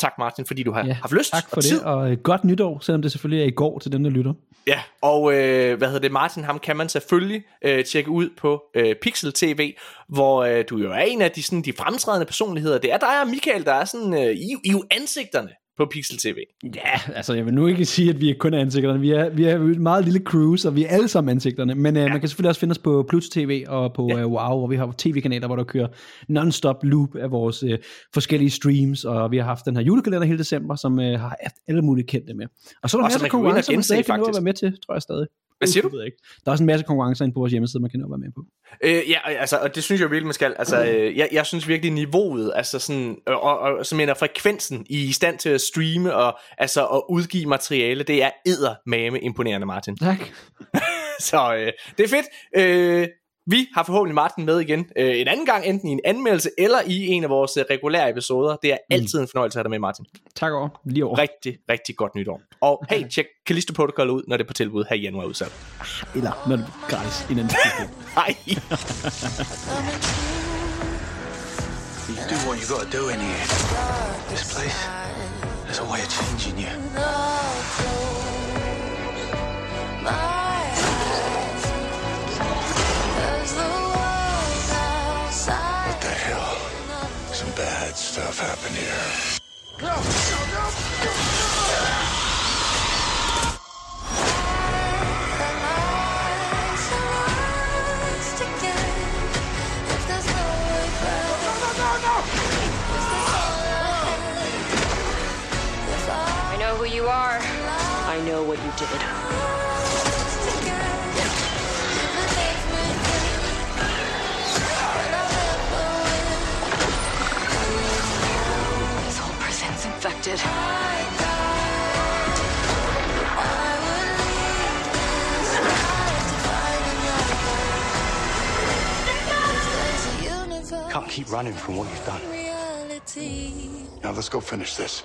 E: Tak Martin, fordi du har ja, haft lyst
F: tak for
E: og
F: det, og godt nytår, selvom det selvfølgelig er i går til dem, der lytter.
E: Ja, og øh, hvad hedder det, Martin, ham kan man selvfølgelig øh, tjekke ud på øh, Pixel TV, hvor øh, du jo er en af de, sådan, de fremtrædende personligheder. Det er dig og Michael, der er sådan, øh, I, I jo ansigterne på Pixel TV.
F: Ja, altså jeg vil nu ikke sige, at vi kun er ansigterne. Vi er, vi er et meget lille cruise, og vi er alle sammen ansigterne. Men uh, man kan selvfølgelig også finde os på Pluto TV og på ja. uh, Wow, hvor vi har tv-kanaler, hvor der kører non-stop loop af vores uh, forskellige streams. Og vi har haft den her julekalender hele december, som uh, har haft alle mulige kendte med. Og så er der
E: så
F: masser af konkurrencer, man stadig kan nå at være med til, tror jeg stadig.
E: Hvad siger du?
F: Jeg ikke. Der er også en masse konkurrencer inde på vores hjemmeside, man kan nå at være med på.
E: Øh, ja, altså, og det synes jeg virkelig, man skal. Altså, øh, jeg, jeg synes virkelig niveauet, altså sådan, og, og, og så mener frekvensen i stand til at streame og altså at udgive materiale, det er eddermame imponerende, Martin.
F: Tak.
E: Så øh, det er fedt. Øh, vi har forhåbentlig Martin med igen øh, en anden gang, enten i en anmeldelse eller i en af vores øh, regulære episoder. Det er altid en fornøjelse at have dig med, Martin.
F: Tak over. Lige over.
E: Rigtig, rigtig godt nytår. Og hey, tjek Callisto Protocol ud, når det er på tilbud her i januar udsalg.
F: Eller når det er gratis i en anden
E: Hej.
B: You do what you gotta do in here. This place, there's a way of changing you.
A: Stuff happened here.
D: I know who you are. I know what you did. Prison's infected.
B: Can't keep running from what you've done.
A: Now let's go finish this.